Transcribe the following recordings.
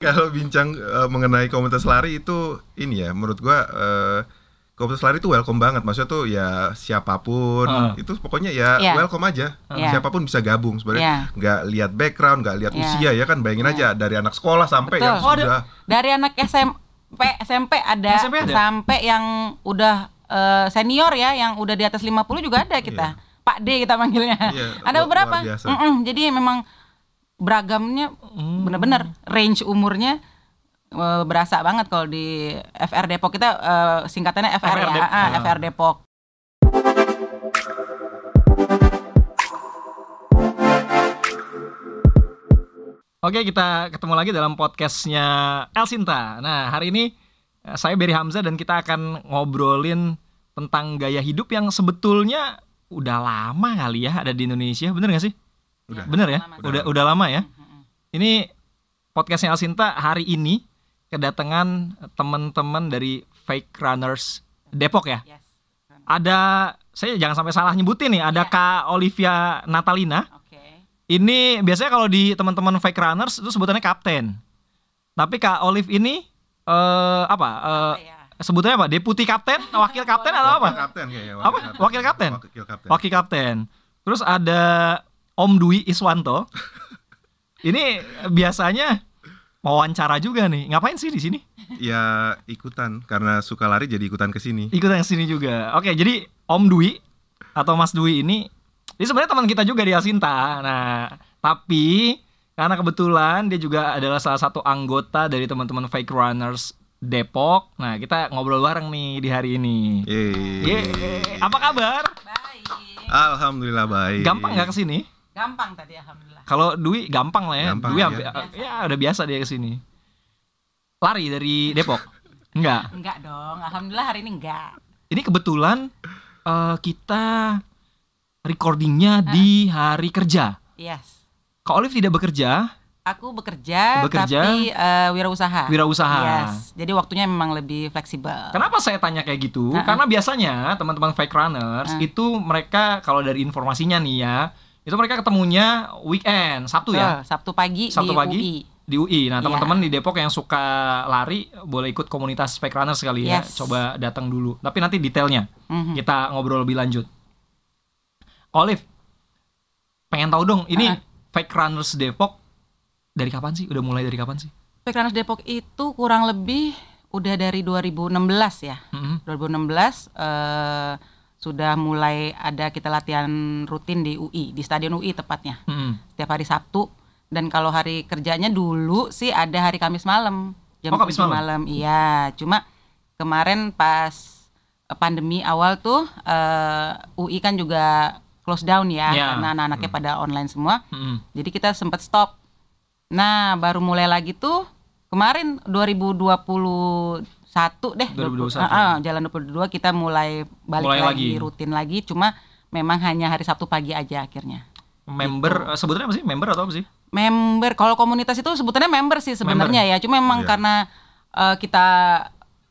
Kalau bincang uh, mengenai komunitas lari itu ini ya menurut gua uh, komunitas lari itu welcome banget. Maksudnya tuh ya siapa pun Uh. itu pokoknya ya Iya. welcome aja. Iya. Siapa pun bisa gabung sebenarnya. Iya. Nggak lihat background, nggak lihat Iya. usia ya kan. Bayangin Iya. aja dari anak sekolah sampai Betul. yang Oh, ada- sudah Dari anak SMP SMP ada, SMP ada? sampai yang udah eh, senior ya yang udah di atas 50 juga ada kita. Pak D kita manggilnya. Iya, ada beberapa. luar biasa. Mm-mm, jadi memang beragamnya Hmm. bener-bener range umurnya eh, berasa banget kalau di FR Depok kita eh, singkatannya FR, FR ya, Dep- Ah, ah. FR Depok. Oke, kita ketemu lagi dalam podcastnya El Sinta. Nah, hari ini eh, saya Berry Hamzah dan kita akan ngobrolin tentang gaya hidup yang sebetulnya udah lama kali ya ada di Indonesia. Bener gak sih? Udah. Bener ya? Lama. Udah udah lama ya. Ini podcastnya El Sinta hari ini kedatangan teman-teman dari Fake Runners Depok ya. Yes. Ada saya jangan sampai salah nyebutin nih, ada Iya. Kak Olivia Natalina. Oke. Ini biasanya kalau di teman-teman fake runners itu sebutannya kapten. Tapi Kak Olive ini eh apa? eh, Apa ya? sebutannya apa? Deputi kapten, wakil kapten atau wakil apa? kapten kayaknya. Apa? Wakil kapten? Wakil kapten. Wakil kapten. Terus ada Om Dwi Iswanto. Ini biasanya wawancara juga nih. Ngapain sih di sini? Ya ikutan karena suka lari jadi ikutan ke sini. Ikutan ke sini juga. Oke, jadi Om Dwi atau Mas Dwi ini ini sebenarnya teman kita juga di Asinta. Nah, tapi karena kebetulan dia juga adalah salah satu anggota dari teman-teman Fake Runners Depok. Nah, kita ngobrol bareng nih di hari ini. Yeay. Yeay. Apa kabar? Baik. Alhamdulillah baik. Gampang nggak ke sini? Gampang tadi alhamdulillah. Kalau Dwi gampang lah ya. Gampang, Dwi ya. ampe- ya udah biasa dia ke sini. Lari dari Depok? Enggak. Enggak dong, alhamdulillah hari ini enggak. Ini kebetulan eh, kita recordingnya di hari kerja. Yes. Kak Olive tidak bekerja, Aku bekerja, Bekerja? tapi eh, wirausaha. wirausaha. Yes. Jadi waktunya memang lebih fleksibel. Kenapa saya tanya kayak gitu? Uh-uh. Karena biasanya teman-teman fake runners Uh. itu mereka kalau dari informasinya nih ya, itu mereka ketemunya weekend, Sabtu ya, Betul, Sabtu pagi Sabtu di pagi? UI. di UI. Nah, Iya. teman-teman di Depok yang suka lari boleh ikut komunitas fake runners sekali ya. Yes. Coba datang dulu. Tapi nanti detailnya Mhm. kita ngobrol lebih lanjut. Olive, pengen tahu dong, ini Uh-uh. fake runners Depok dari kapan sih? Udah mulai dari kapan sih? Fake Runners Depok itu kurang lebih udah dari 2016 ya. Mm-mm. 2016 eh, sudah mulai ada kita latihan rutin di UI, di Stadion UI tepatnya. Mm-mm. Setiap hari Sabtu dan kalau hari kerjanya dulu sih ada hari Kamis malam. Jam Oh, Kamis 7 malam? Iya, cuma kemarin pas eh, pandemi awal tuh eh, UI kan juga close down ya Ya. karena anak-anaknya pada online semua. Mm-mm. Jadi kita sempat stop. Nah, baru mulai lagi tuh kemarin 2021 deh. 2021. Ah, ah, jalan 22 kita mulai balik Mulai lagi, lagi. rutin lagi. Cuma memang hanya hari Sabtu pagi aja akhirnya. Member, eh, sebutannya apa sih? Member atau apa sih? Member kalau komunitas itu sebutannya member sih sebenarnya ya. Cuma memang Iya. karena eh, kita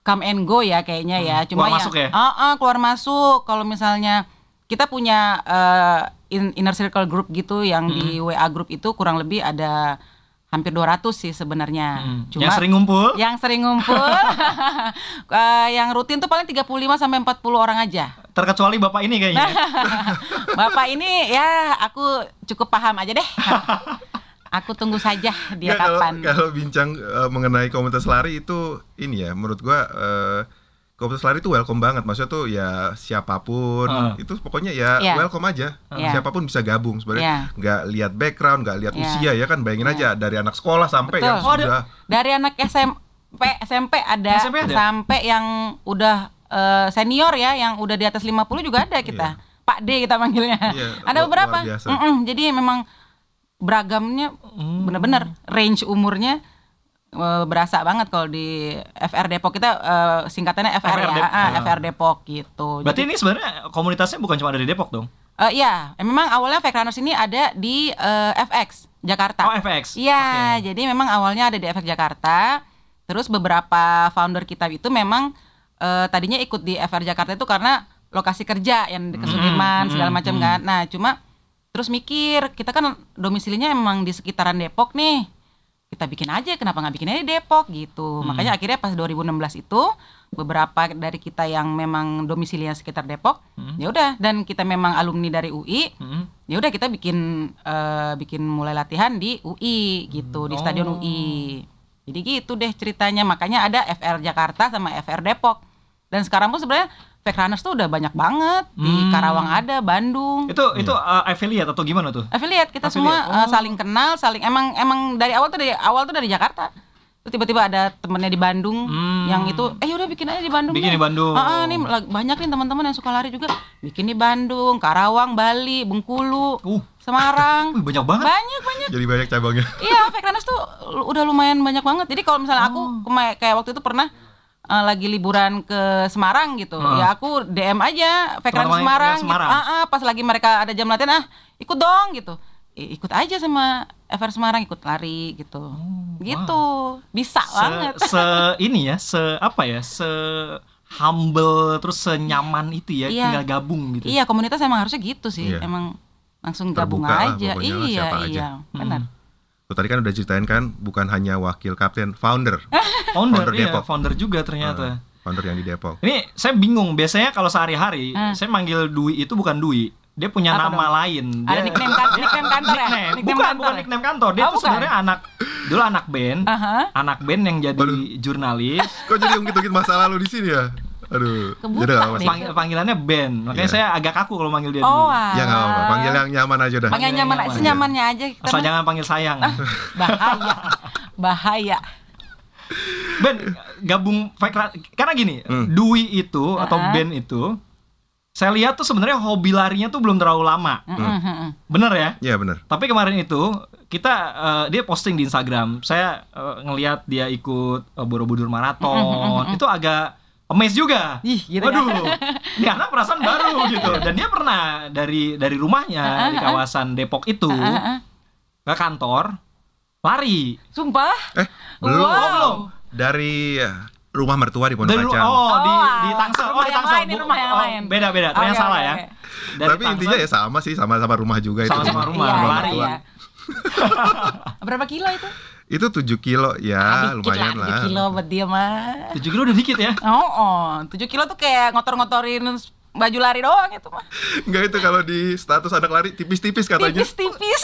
come and go ya kayaknya ya. Cuma Hmm. Keluar masuk ya? Ah, ah, keluar masuk. Kalau misalnya kita punya eh, in- inner circle group gitu yang di Hmm. WA group itu kurang lebih ada hampir 200 sih sebenarnya. Mm. Cuma yang sering ngumpul? yang sering ngumpul eh, yang rutin tuh paling 35 sampai 40 orang aja. Terkecuali bapak ini kayaknya. Bapak ini ya aku cukup paham aja deh. Aku tunggu saja dia Nggak, kalau- kapan. Kalau bincang eh, mengenai komunitas lari itu ini ya menurut gua eh, komunitas lari itu welcome banget. Maksudnya tuh ya siapa pun Ah. itu pokoknya ya Iya. welcome aja. Iya. Siapa pun bisa gabung sebenarnya. Nggak lihat background, nggak lihat Iya. usia ya kan. Bayangin aja dari anak sekolah sampai Betul. yang Oh, ada- sudah Dari anak SMP SMP ada, SMP ada? sampai yang udah eh, senior ya yang udah di atas 50 juga ada kita. Pak D kita manggilnya. Iya, ada beberapa. biasa. Mm-mm, jadi memang beragamnya Hmm. bener-bener range umurnya berasa banget kalau di FR Depok kita eh, singkatannya FR, FR ya, Dep- Ah, ah. FR Depok gitu. Berarti Jadi, ini sebenarnya komunitasnya bukan cuma ada di Depok dong? eh, iya, memang awalnya Fake Runners ini ada di eh, FX Jakarta. Oh, FX. Iya, Oke. jadi memang awalnya ada di FX Jakarta. Terus beberapa founder kita itu memang eh, tadinya ikut di FR Jakarta itu karena lokasi kerja yang di Kesudirman Mm, segala mm, macam mm. kan. Nah, cuma terus mikir kita kan domisilinya emang di sekitaran Depok nih. Kita bikin aja kenapa nggak bikin aja di Depok gitu Hmm. makanya akhirnya pas 2016 itu beberapa dari kita yang memang domisilinya sekitar Depok Hmm. ya udah dan kita memang alumni dari UI Hmm. ya udah kita bikin eh, bikin mulai latihan di UI gitu di stadion Oh. UI jadi gitu deh ceritanya makanya ada FR Jakarta sama FR Depok dan sekarang pun sebenarnya fake runners tuh udah banyak banget di Hmm. Karawang ada Bandung Itu itu uh, affiliate atau gimana tuh? affiliate kita Affiliate, semua uh, oh. saling kenal saling emang emang dari awal tuh dari awal tuh dari Jakarta Terus tiba-tiba ada temennya di Bandung Hmm. yang itu eh yaudah bikin aja di Bandung Bikin deh. di Bandung. Ah, ah, nih banyak nih teman-teman yang suka lari juga bikin di Bandung Karawang Bali Bengkulu Uh, Semarang wih, banyak banget. banyak banyak Jadi banyak cabangnya. iya fake runners tuh udah lumayan banyak banget jadi kalau misalnya aku Oh. kema- kayak waktu itu pernah uh, lagi liburan ke Semarang gitu Heeh. ya aku DM aja Teman-teman Semarang, yang Semarang. Gitu. Ah, ah, pas lagi mereka ada jam latihan ah ikut dong gitu ikut aja sama FR Semarang ikut lari gitu gitu bisa Se, banget se ini ya, se apa ya, se humble terus senyaman itu ya, Iya. tinggal gabung gitu. iya komunitas emang harusnya gitu sih Iya. emang langsung gabung Terbuka lah aja pokoknya lah, iya siapa aja. iya benar Tuh, tadi kan udah ceritain kan bukan hanya wakil kapten, founder. Founder, Founder iya, Depok. founder juga ternyata. founder yang di Depok. Ini saya bingung, biasanya kalau sehari-hari Hmm. saya manggil Dwi itu bukan Dwi. Dia punya Apa nama dong? lain. ada Dia- nickname kan nickname kantor ya Nickname. Nickname bukan, kantor bukan ya? nickname kantor. Dia Oh, tuh bukan. sebenarnya anak dulu anak band, Aha. anak band yang jadi Waduh. jurnalis. Kok jadi ungkit-ungkit masa lalu di sini ya? Aduh. Sih. Pang- panggilannya band. Makanya Iya. saya agak kaku kalau manggil dia oh Dwi. Ya nggak apa-apa. Panggil yang nyaman aja dah. Panggil nyaman, Nyaman. senyamannya aja. kita Asal jangan panggil sayang. bahaya, bahaya. Ben gabung karena gini, Hmm. Dwi itu atau Ah. band itu saya lihat tuh sebenarnya hobi larinya tuh belum terlalu lama. Mm, mm, mm, mm. Bener ya? Iya benar. Tapi kemarin itu kita eh, dia posting di Instagram. Saya eh, ngelihat dia ikut eh, Borobudur maraton. Itu agak amazed juga. Ih, gitu Waduh, ya. ini anak perasaan baru gitu. Dan dia pernah dari dari rumahnya di kawasan Depok itu Ah, ah, ah. ke kantor lari. Sumpah? Eh, belum. Wow. Oh, belum. Dari eh, rumah mertua di Pondok Kacang. oh, di Oh, di Tangsel. Oh, di yang Tangsel. lain, di Bu- rumah yang oh, lain. Beda beda. Ternyata Oke, salah oke, ya. Dari Tapi Tangsel- intinya ya sama sih, sama-sama rumah juga itu. Sama-sama rumah, Iya, rumah lari. mertua. iya. Berapa kilo itu? Itu 7 kilo ya, Dikit lumayan lah. 7 kilo buat dia mah. 7 kilo udah dikit ya. Oh, oh, 7 kilo tuh kayak ngotor-ngotorin baju lari doang itu mah. Enggak itu kalau di status anak lari tipis-tipis katanya. Tipis-tipis.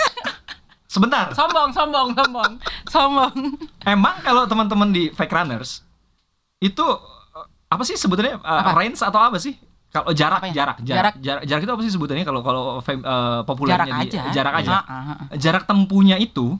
Sebentar. sombong, sombong, sombong. Sombong. Emang kalau teman-teman di fake runners itu eh, apa sih sebetulnya eh, Apa? range atau apa sih? Kalau jarak, ya? jarak, jarak, Jarak. jarak, jarak itu apa sih sebutannya kalau kalau eh, populernya Jarak di aja. jarak aja. Ah, ah, ah. Jarak tempuhnya itu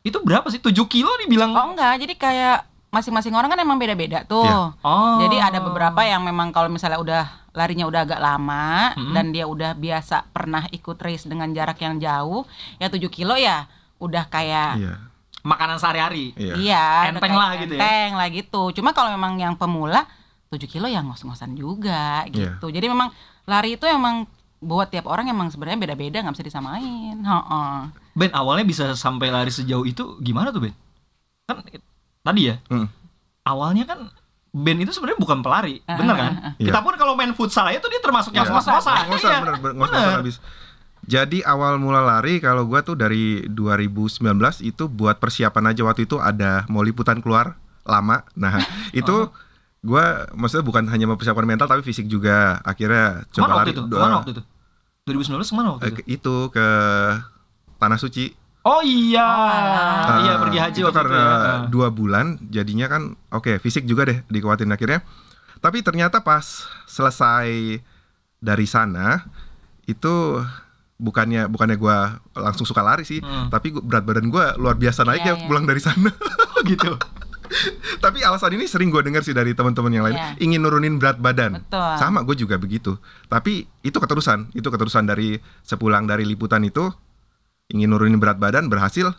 itu berapa sih? 7 kilo dibilang. Oh enggak, jadi kayak masing-masing orang kan emang beda-beda tuh. Iya. Oh. Jadi ada beberapa yang memang kalau misalnya udah larinya udah agak lama Mm-mm. dan dia udah biasa pernah ikut race dengan jarak yang jauh, ya 7 kilo ya udah kayak Iya. makanan sehari-hari. Iya. iya, udah Enteng lah gitu ya. Enteng lah gitu. Cuma kalau memang yang pemula 7 kilo ya ngos-ngosan juga Iya. gitu. Jadi memang lari itu emang buat tiap orang emang sebenarnya beda-beda nggak bisa disamain. Heeh. Ben awalnya bisa sampai lari sejauh itu gimana tuh Ben? Kan tadi ya Hmm. awalnya kan Ben itu sebenarnya bukan pelari, Ah, bener kan? ah, ah. Kita Iya. pun kalau main futsal itu dia termasuk yang ngos-ngosan. Ngos-ngosan, Iya. bener, habis. Jadi awal mula lari kalau gua tuh dari 2019 itu buat persiapan aja waktu itu ada mau liputan keluar lama. Nah, itu Oh. Gua maksudnya bukan hanya mempersiapkan mental tapi fisik juga. Akhirnya Ke mana coba waktu lari itu? dua- Ke mana waktu itu? 2019 ke mana waktu eh, itu? ke- itu ke Tanah Suci. Oh iya, Ah, iya Ah, pergi haji itu waktu karena itu ya. Dua bulan jadinya kan oke fisik juga deh dikuatin akhirnya tapi ternyata pas selesai dari sana itu bukannya bukannya gua langsung suka lari sih Hmm. tapi gua- berat badan gua luar biasa naik Iya, ya iya. pulang dari sana Oh gitu. Tapi alasan ini sering gua dengar sih dari teman-teman yang lain Iya. ingin nurunin berat badan Betul. sama gue juga begitu tapi itu keterusan itu keterusan dari sepulang dari liputan itu ingin nurunin berat badan berhasil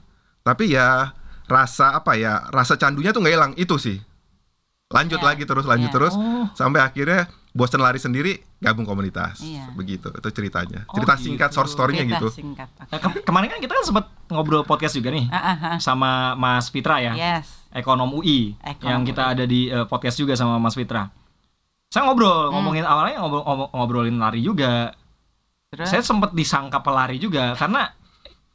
tapi ya rasa apa ya rasa candunya tuh nggak hilang itu sih lanjut Iya. lagi terus lanjut Iya. terus Oh. sampai akhirnya bosan lari sendiri gabung komunitas Iya. begitu itu ceritanya Oh, cerita gitu. singkat short story-nya Cerita gitu singkat. Nah, ke- kemarin kan kita kan sempat ngobrol podcast juga nih Ah, ah, ah. sama Mas Fitra ya, Yes. Ekonom UI, Ekonom yang kita UI. ada di eh, podcast juga sama Mas Fitra. Saya ngobrol, Hmm. ngomongin awalnya ngobrol, ngobrol- ngobrolin lari juga. Terus? Saya sempat disangka pelari juga karena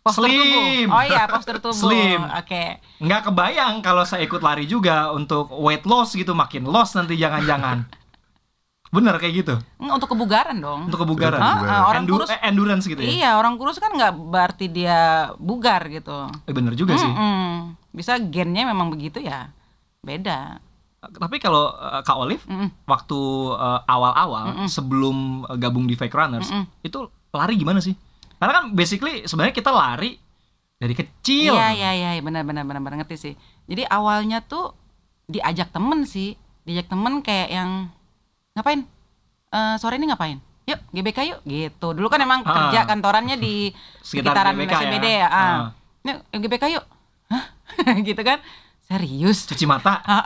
Postur Slim. tubuh. Oh iya, postur tubuh. Slim. Oke. Nggak kebayang kalau saya ikut lari juga untuk weight loss gitu makin loss nanti jangan-jangan. Bener kayak gitu. Untuk kebugaran dong. Untuk kebugaran. Ah, ah, orang Endu- kurus. eh, endurance gitu ya. Iya, orang kurus kan nggak berarti dia bugar gitu. Eh, bener juga sih. Bisa gennya memang begitu ya. Beda. Tapi kalau eh, Kak Olive Mm-mm. waktu eh, awal-awal sebelum eh, gabung di Fake Runners Mm-mm. itu lari gimana sih? Karena kan basically sebenarnya kita lari dari kecil. Iya, iya, iya, benar benar benar benar ngerti sih. Jadi awalnya tuh diajak temen sih, diajak temen kayak yang ngapain? Eh, sore ini ngapain? Yuk, GBK yuk, gitu. Dulu kan emang Ah. kerja kantorannya di Sekitar sekitaran GBK ya. Ya. Ah. Ah. Yuk, GBK yuk. Gitu kan? Serius? Cuci mata. Ah.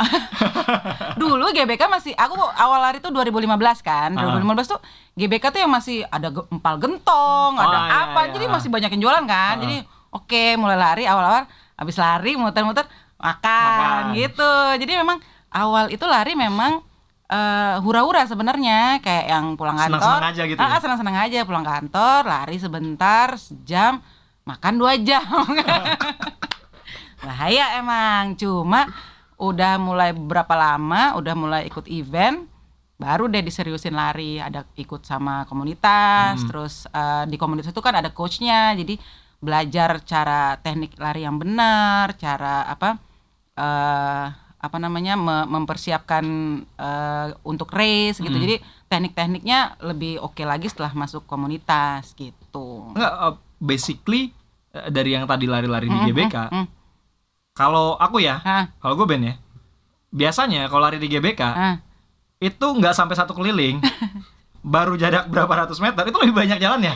Dulu GBK masih aku awal lari tuh 2015 kan. Ah. 2015 tuh GBK tuh yang masih ada empal gentong, ada Oh, iya, apa. iya. Jadi masih banyak yang jualan kan. Ah. Jadi oke, mulai lari awal-awal habis lari muter-muter makan, Makan. gitu. Jadi memang awal itu lari memang eh, hura-hura sebenarnya kayak yang pulang kantor. Senang-senang aja gitu Ah, ya? ah, senang-senang aja pulang kantor, lari sebentar, sejam, makan dua jam. bahaya emang. Cuma udah mulai berapa lama udah mulai ikut event baru deh diseriusin lari. Ada ikut sama komunitas terus eh, di komunitas itu kan ada coachnya. Jadi belajar cara teknik lari yang benar cara apa eh apa namanya me- mempersiapkan eh, untuk race gitu. Jadi teknik-tekniknya lebih oke lagi setelah masuk komunitas gitu. Enggak eh, basically dari yang tadi lari-lari di GBK. mm, mm. Kalau aku ya, Hah, kalau gue Ben ya. Biasanya kalau lari di GBK hah. itu nggak sampai satu keliling. baru jarak berapa ratus meter itu lebih banyak jalan ya.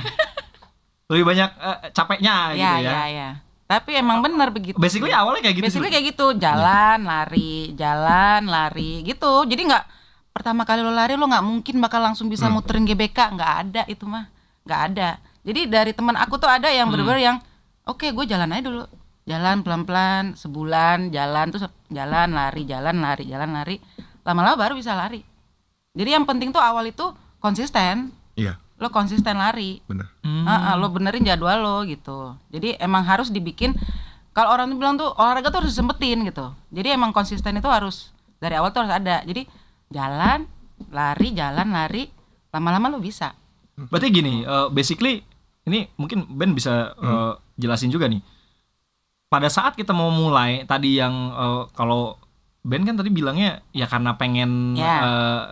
lebih banyak eh, capeknya ya, gitu ya. ya, ya. Tapi emang benar begitu. Basically awalnya kayak gitu. Basically kayak gitu, jalan, lari, jalan, lari gitu. Jadi nggak pertama kali lo lari lo nggak mungkin bakal langsung bisa Hmm. muterin GBK, nggak ada itu mah, nggak ada. Jadi dari teman aku tuh ada yang Hmm. bener-bener yang, oke gue jalan aja dulu, jalan pelan-pelan, sebulan jalan terus jalan lari, jalan lari, jalan lari, lama-lama baru bisa lari. Jadi yang penting tuh awal itu konsisten, Iya, lo konsisten lari. bener. Hmm. Ah, ah, lo benerin jadwal lo gitu. Jadi emang harus dibikin kalau orang tuh bilang tuh olahraga tuh harus disempetin gitu. Jadi emang konsisten itu harus dari awal tuh harus ada. Jadi jalan, lari, jalan, lari, lama-lama lo bisa. Berarti gini, eh, basically ini mungkin Ben bisa eh, jelasin juga nih. Pada saat kita mau mulai tadi yang eh, kalau Ben kan tadi bilangnya ya karena pengen Ya. eh,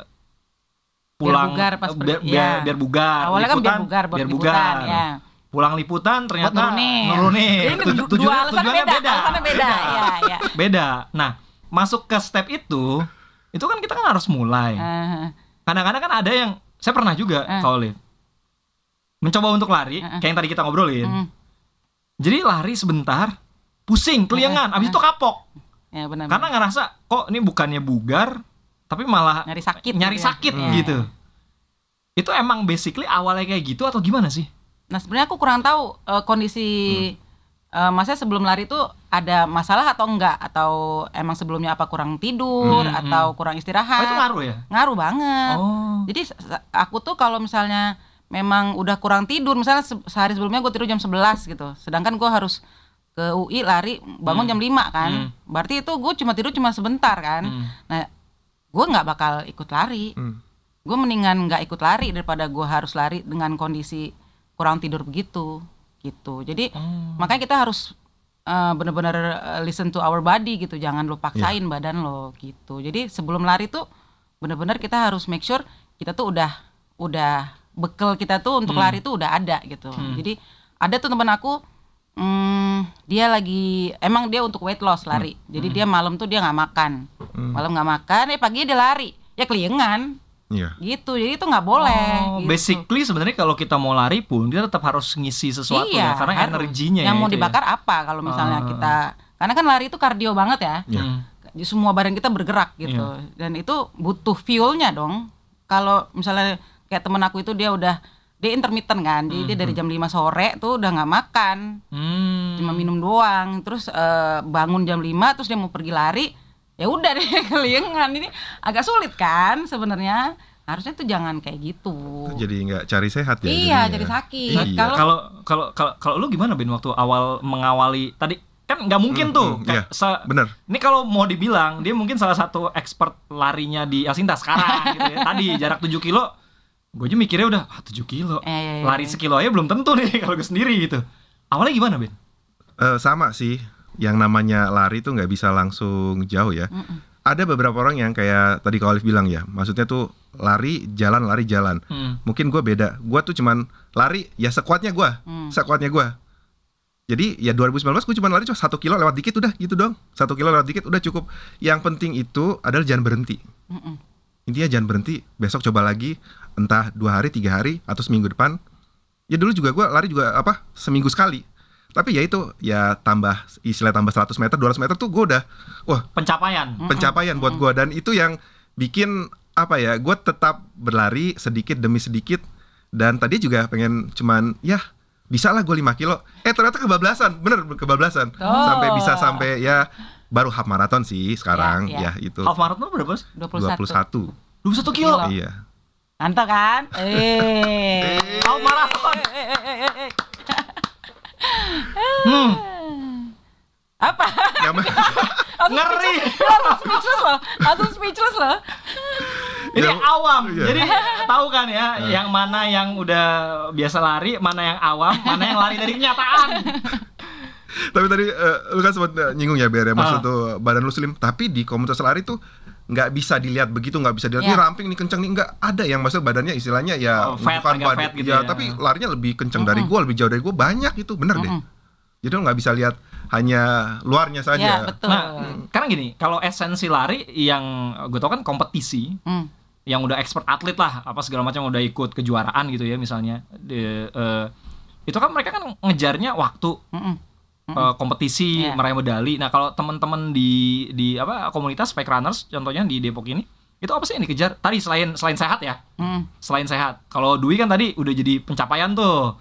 pulang bugar pas eh, biar, ya. biar, biar bugar. Awalnya kan biar liputan, bugar, buat biar liputan, bugar. ya. Pulang liputan ternyata nurunin. nurunin. Ini Tuju- dua tujuannya- tujuannya beda, alasannya beda. Ya, ya. Beda. Nah, masuk ke step itu, itu kan kita kan harus mulai. Ah, Kadang-kadang kan ada yang saya pernah juga Eh. kalau Liv. mencoba untuk lari, Eh, eh. kayak yang tadi kita ngobrolin. mm, Jadi lari sebentar, pusing, keliangan, abis itu kapok. ya benar. Karena ngerasa kok ini bukannya bugar, tapi malah nyari sakit. nyari gitu ya. sakit Iya. gitu. Itu emang basically awalnya kayak gitu atau gimana sih? Nah sebenarnya aku kurang tahu eh, kondisi Hmm. eh, maksudnya sebelum lari itu ada masalah atau enggak atau emang sebelumnya apa kurang tidur Hmm, atau kurang Oh, istirahat itu ngaruh ya? ngaruh banget Oh. jadi aku tuh kalau misalnya memang udah kurang tidur misalnya se- sehari sebelumnya gue tidur jam 11 gitu sedangkan gue harus ke UI lari bangun jam 5 kan Hmm. berarti itu gue cuma tidur cuma sebentar kan Hmm. nah gue nggak bakal ikut lari Hmm. gue mendingan nggak ikut lari daripada gue harus lari dengan kondisi kurang tidur begitu gitu jadi Oh. makanya kita harus eh, bener-bener eh, listen to our body gitu jangan lo paksain badan lo gitu jadi sebelum lari tuh bener-bener kita harus make sure kita tuh udah udah bekal kita tuh untuk Hmm. lari tuh udah ada gitu jadi ada tuh teman aku hmm, dia lagi emang dia untuk weight loss lari jadi dia malam tuh dia nggak makan Hmm. malam nggak makan eh pagi dia lari ya keliengan Iya. gitu jadi itu nggak boleh Oh, gitu. basically sebenarnya kalau kita mau lari pun kita tetap harus ngisi sesuatu ya iya, karena harus. energinya yang ya mau itu ya. dibakar apa kalau misalnya Ah. kita karena kan lari itu kardio banget ya Iya. Hmm. di semua badan kita bergerak gitu Iya. dan itu butuh fuelnya dong kalau misalnya kayak temen aku itu dia udah dia intermittent kan jadi dia dari jam 5 sore tuh udah nggak makan Hmm. cuma minum doang terus eh, bangun jam 5 terus dia mau pergi lari ya udah deh keliengan ini agak sulit kan sebenarnya Harusnya tuh jangan kayak gitu. Jadi nggak cari sehat ya. Iya, jadi sakit. Iya. Kalau Kalau kalau kalau kalau lu gimana Ben waktu awal mengawali tadi kan nggak mungkin Hmm, tuh hmm, kayak iya. se- Bener. ini kalau mau dibilang dia mungkin salah satu expert larinya di Asinta sekarang gitu ya. Tadi jarak 7 kilo gue aja mikirnya udah ah, 7 kilo. Eh, Lari sekilo aja belum tentu nih kalau gue sendiri gitu. Awalnya gimana Ben? Eh, sama sih. Yang namanya lari tuh nggak bisa langsung jauh ya. Mm-mm. Ada beberapa orang yang kayak tadi Kak Olive bilang ya, maksudnya tuh lari jalan lari jalan. Hmm. Mungkin gue beda. Gue tuh cuman lari ya sekuatnya gue, Hmm. sekuatnya gue. Jadi ya 2019 gue cuma lari cuma satu kilo lewat dikit udah gitu dong. Satu kilo lewat dikit udah cukup. Yang penting itu adalah jangan berhenti. Mm-mm. Intinya jangan berhenti. Besok coba lagi, entah dua hari, tiga hari, atau seminggu depan. Ya dulu juga gue lari juga apa seminggu sekali. Tapi ya itu ya tambah istilah tambah 100 meter, 200 meter tuh gue udah wah Pencapaian. pencapaian buat gue dan itu yang bikin apa ya gue tetap berlari sedikit demi sedikit dan tadi juga pengen cuman ya bisa lah gue 5 kilo eh ternyata kebablasan bener kebablasan Oh. sampai bisa sampai ya baru half marathon sih sekarang Ya, ya. ya, itu Half marathon berapa sih? 21. 21 21 kilo. Kilo. iya Mantap kan? Eh. Half marathon. Eh, eh, eh. Hmm. Apa? Langsung Ngeri. speechless, Langsung speechless loh. Langsung speechless loh. Ini Yang- awam. iya. Jadi tahu kan ya, yang mana yang udah biasa lari, mana yang awam, mana yang lari dari kenyataan. tapi tadi eh, lu kan sempat nyinggung ya biar ya maksud Ah. tuh badan lu slim tapi di komunitas lari tuh nggak bisa dilihat begitu nggak bisa dilihat Ya. ini ramping nih kenceng nih nggak ada yang maksud badannya istilahnya ya Oh, fat, agak badan- fat gitu ya. ya, tapi larinya lebih kenceng dari gua lebih jauh dari gua banyak itu bener deh Mm-mm. jadi lu nggak bisa lihat hanya luarnya Ya, saja betul. Nah, karena gini, kalau esensi lari yang gue tau kan kompetisi, Hmm. yang udah expert atlet lah, apa segala macam udah ikut kejuaraan gitu ya misalnya, Di- eh, itu kan mereka kan ngejarnya waktu Eh, kompetisi Iya. meraih medali. Nah kalau teman-teman di di apa komunitas fake runners contohnya di Depok ini, itu apa sih yang dikejar? Tadi selain selain sehat ya, Mm. selain sehat. Kalau Dwi kan tadi udah jadi pencapaian tuh.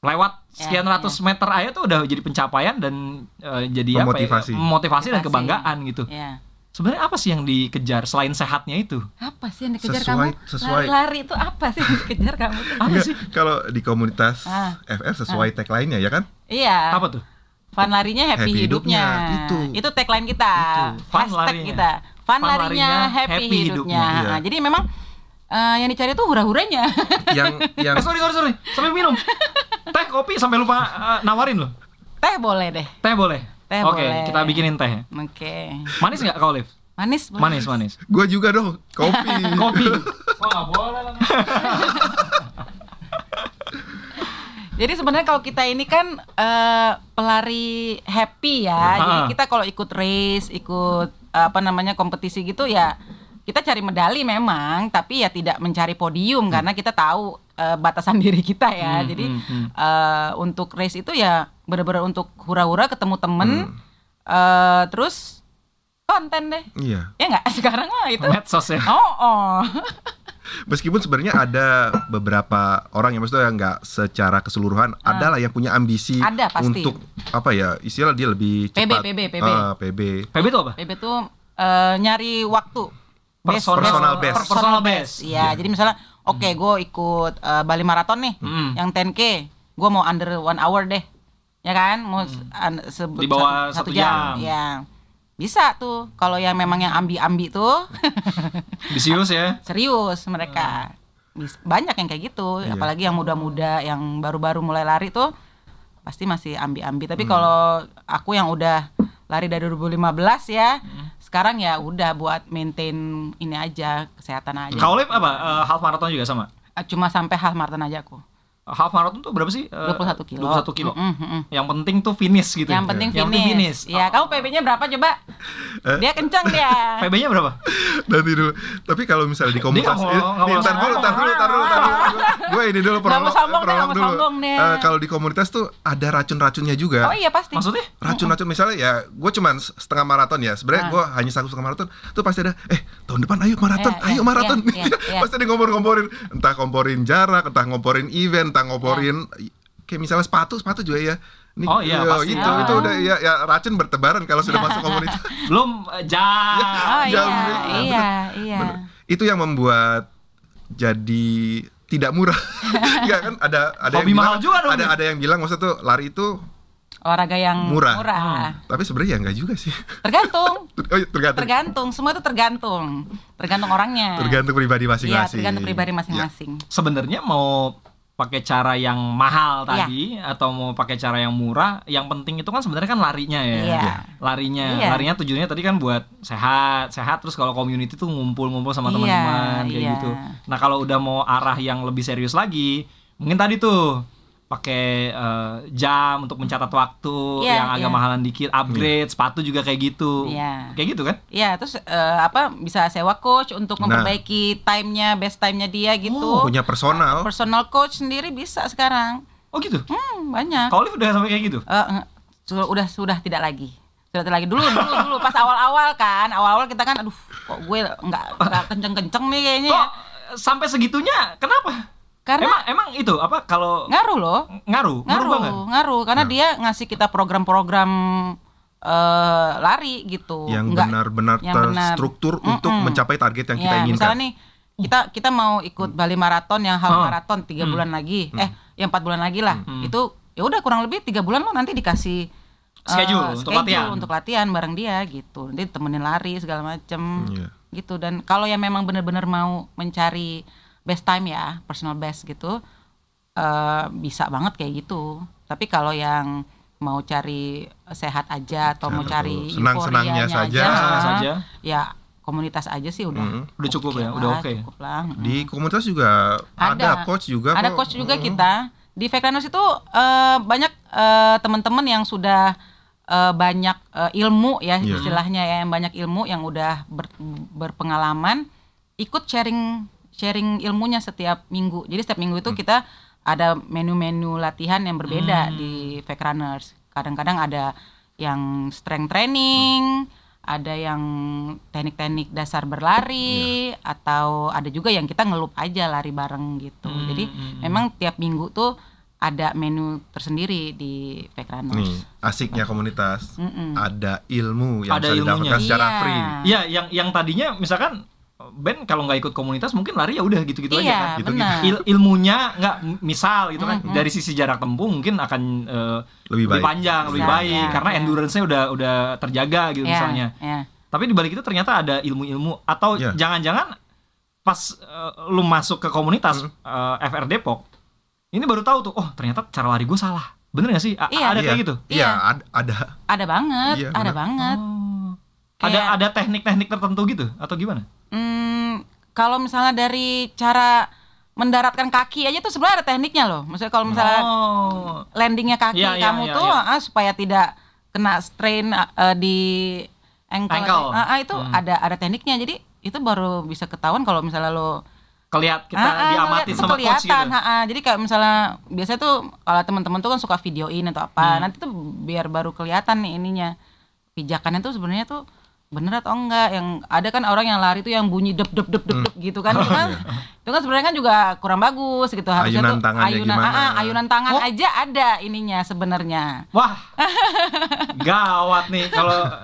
Lewat Ya, sekian ratus meter aja tuh udah jadi pencapaian dan eh, jadi Memotivasi. apa ya? Memotivasi dan Motivasi. kebanggaan gitu. Ya. Sebenarnya apa sih yang dikejar selain sehatnya itu? Apa sih yang dikejar Sesuai- kamu? sesuai. Lari-lari itu apa sih yang dikejar kamu tuh? Apa Enggak, sih? kalau di komunitas Ah. FR sesuai tagline-nya ya kan Iya. Apa tuh? Fun larinya happy, Happy hidupnya. hidupnya, itu. Itu tagline kita. Itu. Fun Hashtag larinya. kita. Fun, Fun larinya, larinya, happy, happy hidupnya. hidupnya. Iya. Nah, jadi memang eh, yang dicari tuh hura-huranya. yang yang Eh, sorry sorry sorry, sampai minum. Teh kopi sampai lupa eh, nawarin loh. Teh boleh deh. Teh boleh. Teh Oke, boleh. kita bikinin teh. ya. Oke. Manis nggak kau Liv? Manis. boleh. Manis manis. gue juga dong kopi Kopi. Wah boleh lah. Jadi sebenarnya kalau kita ini kan eh, pelari happy ya. Ah. Jadi kita kalau ikut race, ikut eh, apa namanya kompetisi gitu ya kita cari medali memang, tapi ya tidak mencari podium karena kita tahu eh, batasan diri kita ya. Hmm, Jadi hmm, hmm. eh, untuk race itu ya benar-benar untuk hura-hura ketemu temen, Hmm. eh, terus konten deh. iya Ya nggak sekarang mah itu. Medsos ya. Oh, oh. meskipun sebenarnya ada beberapa orang yang maksudnya nggak secara keseluruhan adalah yang punya ambisi. Ada, pasti. untuk apa ya istilah dia lebih PB, cepat PB, PB. Ah, PB PB itu apa? PB tuh eh, nyari waktu. Best- Personal- Personal best. Personal best. Iya, jadi misalnya oke gue ikut eh, Bali Marathon nih, Hmm. yang 10K, gue mau under one hour deh. Ya kan? Mau se- Di bawah satu jam. Ya. Bisa tuh. Kalau yang memang yang ambi-ambi tuh Bisius ya. serius mereka. Bis- Banyak yang kayak gitu, Iya. apalagi yang muda-muda yang baru-baru mulai lari tuh pasti masih ambi-ambi. Hmm. Tapi kalau aku yang udah lari dari 2015 ya, Hmm. sekarang ya udah buat maintain ini aja, kesehatan aja. Kau apa? Eh, half marathon juga sama. Ah, Cuma sampai half marathon aja aku. Half marathon tuh berapa sih? Eh, 21 kilo. 21 kilo. Mm, mm, mm. Yang penting tuh finish gitu. Yang penting Yang finish. penting finish. Ya, kamu PB-nya berapa coba? Eh? Dia kencang dia. PB-nya berapa? nanti dulu tapi kalau misalnya di komunitas mau ntar dulu ntar dulu ntar dulu ntar dulu gue ini dulu prolog prolog dulu. Eh, kalau di komunitas tuh ada racun-racunnya juga Oh iya pasti. Maksudnya? racun-racun misalnya ya gue cuman setengah maraton ya sebenarnya Ah. gue hanya satu setengah maraton tuh pasti ada eh tahun depan ayo maraton Iya, ayo iya, maraton iya, pasti ada ngompor-ngomporin entah ngomporin jarak entah ngomporin event entah ngomporin kayak misalnya sepatu sepatu juga ya Nih, Oh iya, eh, pasti. itu Ah. itu udah ya, ya racun bertebaran kalau sudah masuk komunitas Belum eh, jam. Oh iya, Jam- iya, iya. Bener. itu yang membuat jadi tidak murah. Enggak kan ada ada Hobi yang mahal bilang, juga dong, ada ada yang bilang maksud tuh lari itu Olahraga yang Murah. murah. tapi sebenarnya ya enggak juga sih. Tergantung. Oh, iya, tergantung tergantung. Semua itu tergantung. Tergantung orangnya. tergantung pribadi Iya, masing-masing. tergantung pribadi Ya. masing-masing. Sebenarnya mau pakai cara yang mahal Iya. tadi atau mau pakai cara yang murah, yang penting itu kan sebenarnya kan larinya ya. Iya. Larinya, Iya. larinya tujuannya tadi kan buat sehat, sehat terus kalau community tuh ngumpul-ngumpul sama Iya, teman-teman kayak iya. gitu. Nah, kalau udah mau arah yang lebih serius lagi, mungkin tadi tuh pakai eh, jam untuk mencatat waktu Iya, yang agak iya. mahalan dikit, upgrade, sepatu juga kayak gitu. Iya. Kayak gitu kan? Iya, terus eh, apa bisa sewa coach untuk Nah. memperbaiki time-nya, best time-nya dia gitu. Punya personal. Personal coach sendiri bisa sekarang. Oh gitu. Hmm, banyak. Kalau Olive udah sampai kayak gitu. Sudah udah sudah tidak lagi. Sudah tidak lagi dulu dulu dulu pas awal-awal kan. Awal-awal kita kan aduh kok gue nggak nggak kenceng-kenceng nih kayaknya ya. Kok sampai segitunya? Kenapa? Karena emang emang itu apa kalau ngaruh loh. ngaruh, ngaruh banget. Ngaruh, ngaruh karena dia ngasih kita program-program eh lari gitu. yang benar-benar yang benar. terstruktur untuk Mm-mm. mencapai target yang kita Ya, inginkan. misalnya nih kita kita mau ikut Bali Marathon yang half Oh. marathon tiga bulan lagi, eh yang empat bulan lagi lah. Hmm. Itu ya udah kurang lebih tiga bulan lo nanti dikasih eh, Schedule untuk latihan. untuk latihan bareng dia gitu. Nanti temenin lari segala macem Iya. gitu. Dan kalau yang memang benar-benar mau mencari best time ya, personal best gitu, eh bisa banget kayak gitu. Tapi kalau yang mau cari sehat aja atau mau Atau cari senang-senangnya euforianya saja. aja, Senang saja. ya komunitas aja sih udah Mm. Udah cukup ya, lah, udah oke. cukup lah. Di komunitas juga ada, coach juga ada kok. coach juga Mm. kita di Fake Runners itu eh, banyak eh, teman-teman yang sudah eh, banyak eh, ilmu ya Iya. istilahnya ya yang banyak ilmu yang udah ber- berpengalaman ikut sharing sharing ilmunya setiap minggu jadi setiap minggu itu Hmm. kita ada menu-menu latihan yang berbeda Hmm. di Fake Runners kadang-kadang ada yang strength training ada yang teknik-teknik dasar berlari Iya. atau ada juga yang kita ngelup aja lari bareng gitu. Hmm, Jadi hmm, memang tiap minggu tuh ada menu tersendiri di Fake Runners. Nih, asiknya komunitas. Mm-mm. Ada ilmu yang Ada bisa ilmunya. didapatkan secara Iya. free. Iya, yang yang tadinya misalkan Ben kalau nggak ikut komunitas mungkin lari ya udah gitu-gitu aja Iya, kan. Gitu-gitu. benar. Il- ilmunya nggak misal gitu kan Mhm. dari sisi jarak tempuh mungkin akan eh, Lebih baik. panjang, lebih Bisa, baik ya, karena ya. endurance-nya udah udah terjaga gitu Ya, misalnya. ya. Tapi di balik itu ternyata ada ilmu-ilmu atau Iya. jangan-jangan pas eh, lu masuk ke komunitas eh, FR Depok, ini baru tahu tuh, oh ternyata cara lari gue salah. Bener gak sih? A- Iya. Ada Iya. kayak gitu. Iya, Iya. ad- ada. Ada banget, Iya, ada banget. Oh. Kayak- Ada ada teknik-teknik tertentu gitu atau gimana? Hmm, kalau misalnya dari cara mendaratkan kaki aja tuh sebenarnya ada tekniknya loh. Maksudnya kalau misalnya oh. landingnya kaki Iya, iya, kamu iya, tuh iya. ah, supaya tidak kena strain ah, di ankle, Ankle. Ah, ah, itu Hmm. ada ada tekniknya. Jadi itu baru bisa ketahuan kalau misalnya lo Kelihat kita Ah, ah, diamati sama coach gitu. kelihatan, ah, ah. Jadi kayak misalnya biasanya tuh kalau teman-teman tuh kan suka videoin atau apa. Hmm. Nanti tuh biar baru kelihatan nih ininya. Pijakannya tuh sebenarnya tuh bener atau enggak yang ada kan orang yang lari tuh yang bunyi dep dep dep dep, dep gitu kan itu kan itu kan sebenarnya kan juga kurang bagus gitu harusnya Ayunan tuh ayunan gimana? ah, ah, ayunan tangan Oh. aja ada ininya sebenarnya Wah, gawat nih kalau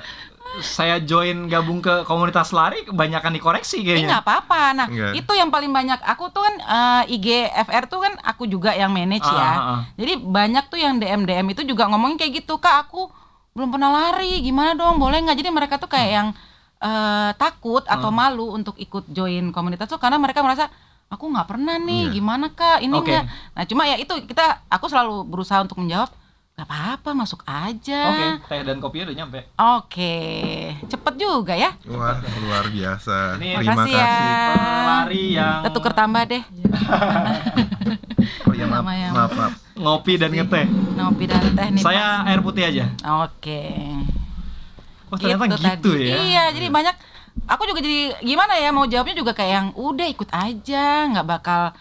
saya join gabung ke komunitas lari kebanyakan dikoreksi kayaknya. nggak apa-apa. Nah, Enggak. itu yang paling banyak. Aku tuh kan eh, IG FR tuh kan aku juga yang manage Ah, ya. ah, ah. Jadi banyak tuh yang DM DM itu juga ngomongin kayak gitu, Kak, aku belum pernah lari, gimana dong? Boleh nggak? Jadi mereka tuh Hmm. kayak yang eh, takut atau malu untuk ikut join komunitas tuh karena mereka merasa aku nggak pernah nih, Iya. gimana Kak? Ini nggak. Nah, cuma ya itu kita aku selalu berusaha untuk menjawab Gak apa-apa, masuk aja. Oke, teh dan kopinya udah nyampe. Oke, cepet juga ya. Wah, luar biasa. Ini- Terima ya. kasih. Pelari yang Kita tuker tambah deh. Oh ya maaf, maaf, maaf. Ngopi dan ngeteh. Ngopi dan teh nih. Saya air putih aja. Pas. Oke. Oh ternyata gitu, tadi. ya. Iya, jadi banyak. Aku juga jadi gimana ya mau jawabnya juga kayak yang udah ikut aja, nggak bakal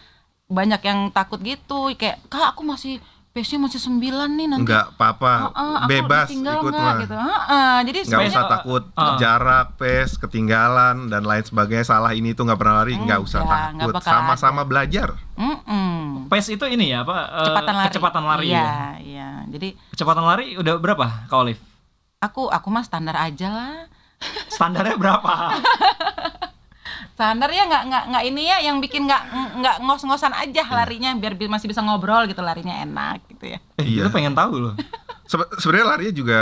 banyak yang takut gitu. Kayak kak aku masih pace-nya masih sembilan nih nanti. Enggak apa-apa, Heeh, aku bebas ikut nggak mah. gitu. Heeh, jadi Nggak sebenarnya usah takut Ah. jarak, pace, ketinggalan dan lain sebagainya. Salah ini tuh nggak pernah lari, nggak usah Enggak, nggak takut. Sama-sama belajar. Mm-mm. Pace itu ini ya apa? eh, kecepatan lari. Kecepatan lari. Iya, ya. iya. Jadi Kecepatan lari udah berapa Kak Olive? aku aku mah standar aja lah. Standarnya berapa? standar ya nggak nggak nggak ini ya yang bikin nggak nggak ngos-ngosan aja larinya biar bi- masih bisa ngobrol gitu larinya enak gitu ya. Eh, Iya. kita pengen tahu loh. Sebe- sebenarnya larinya juga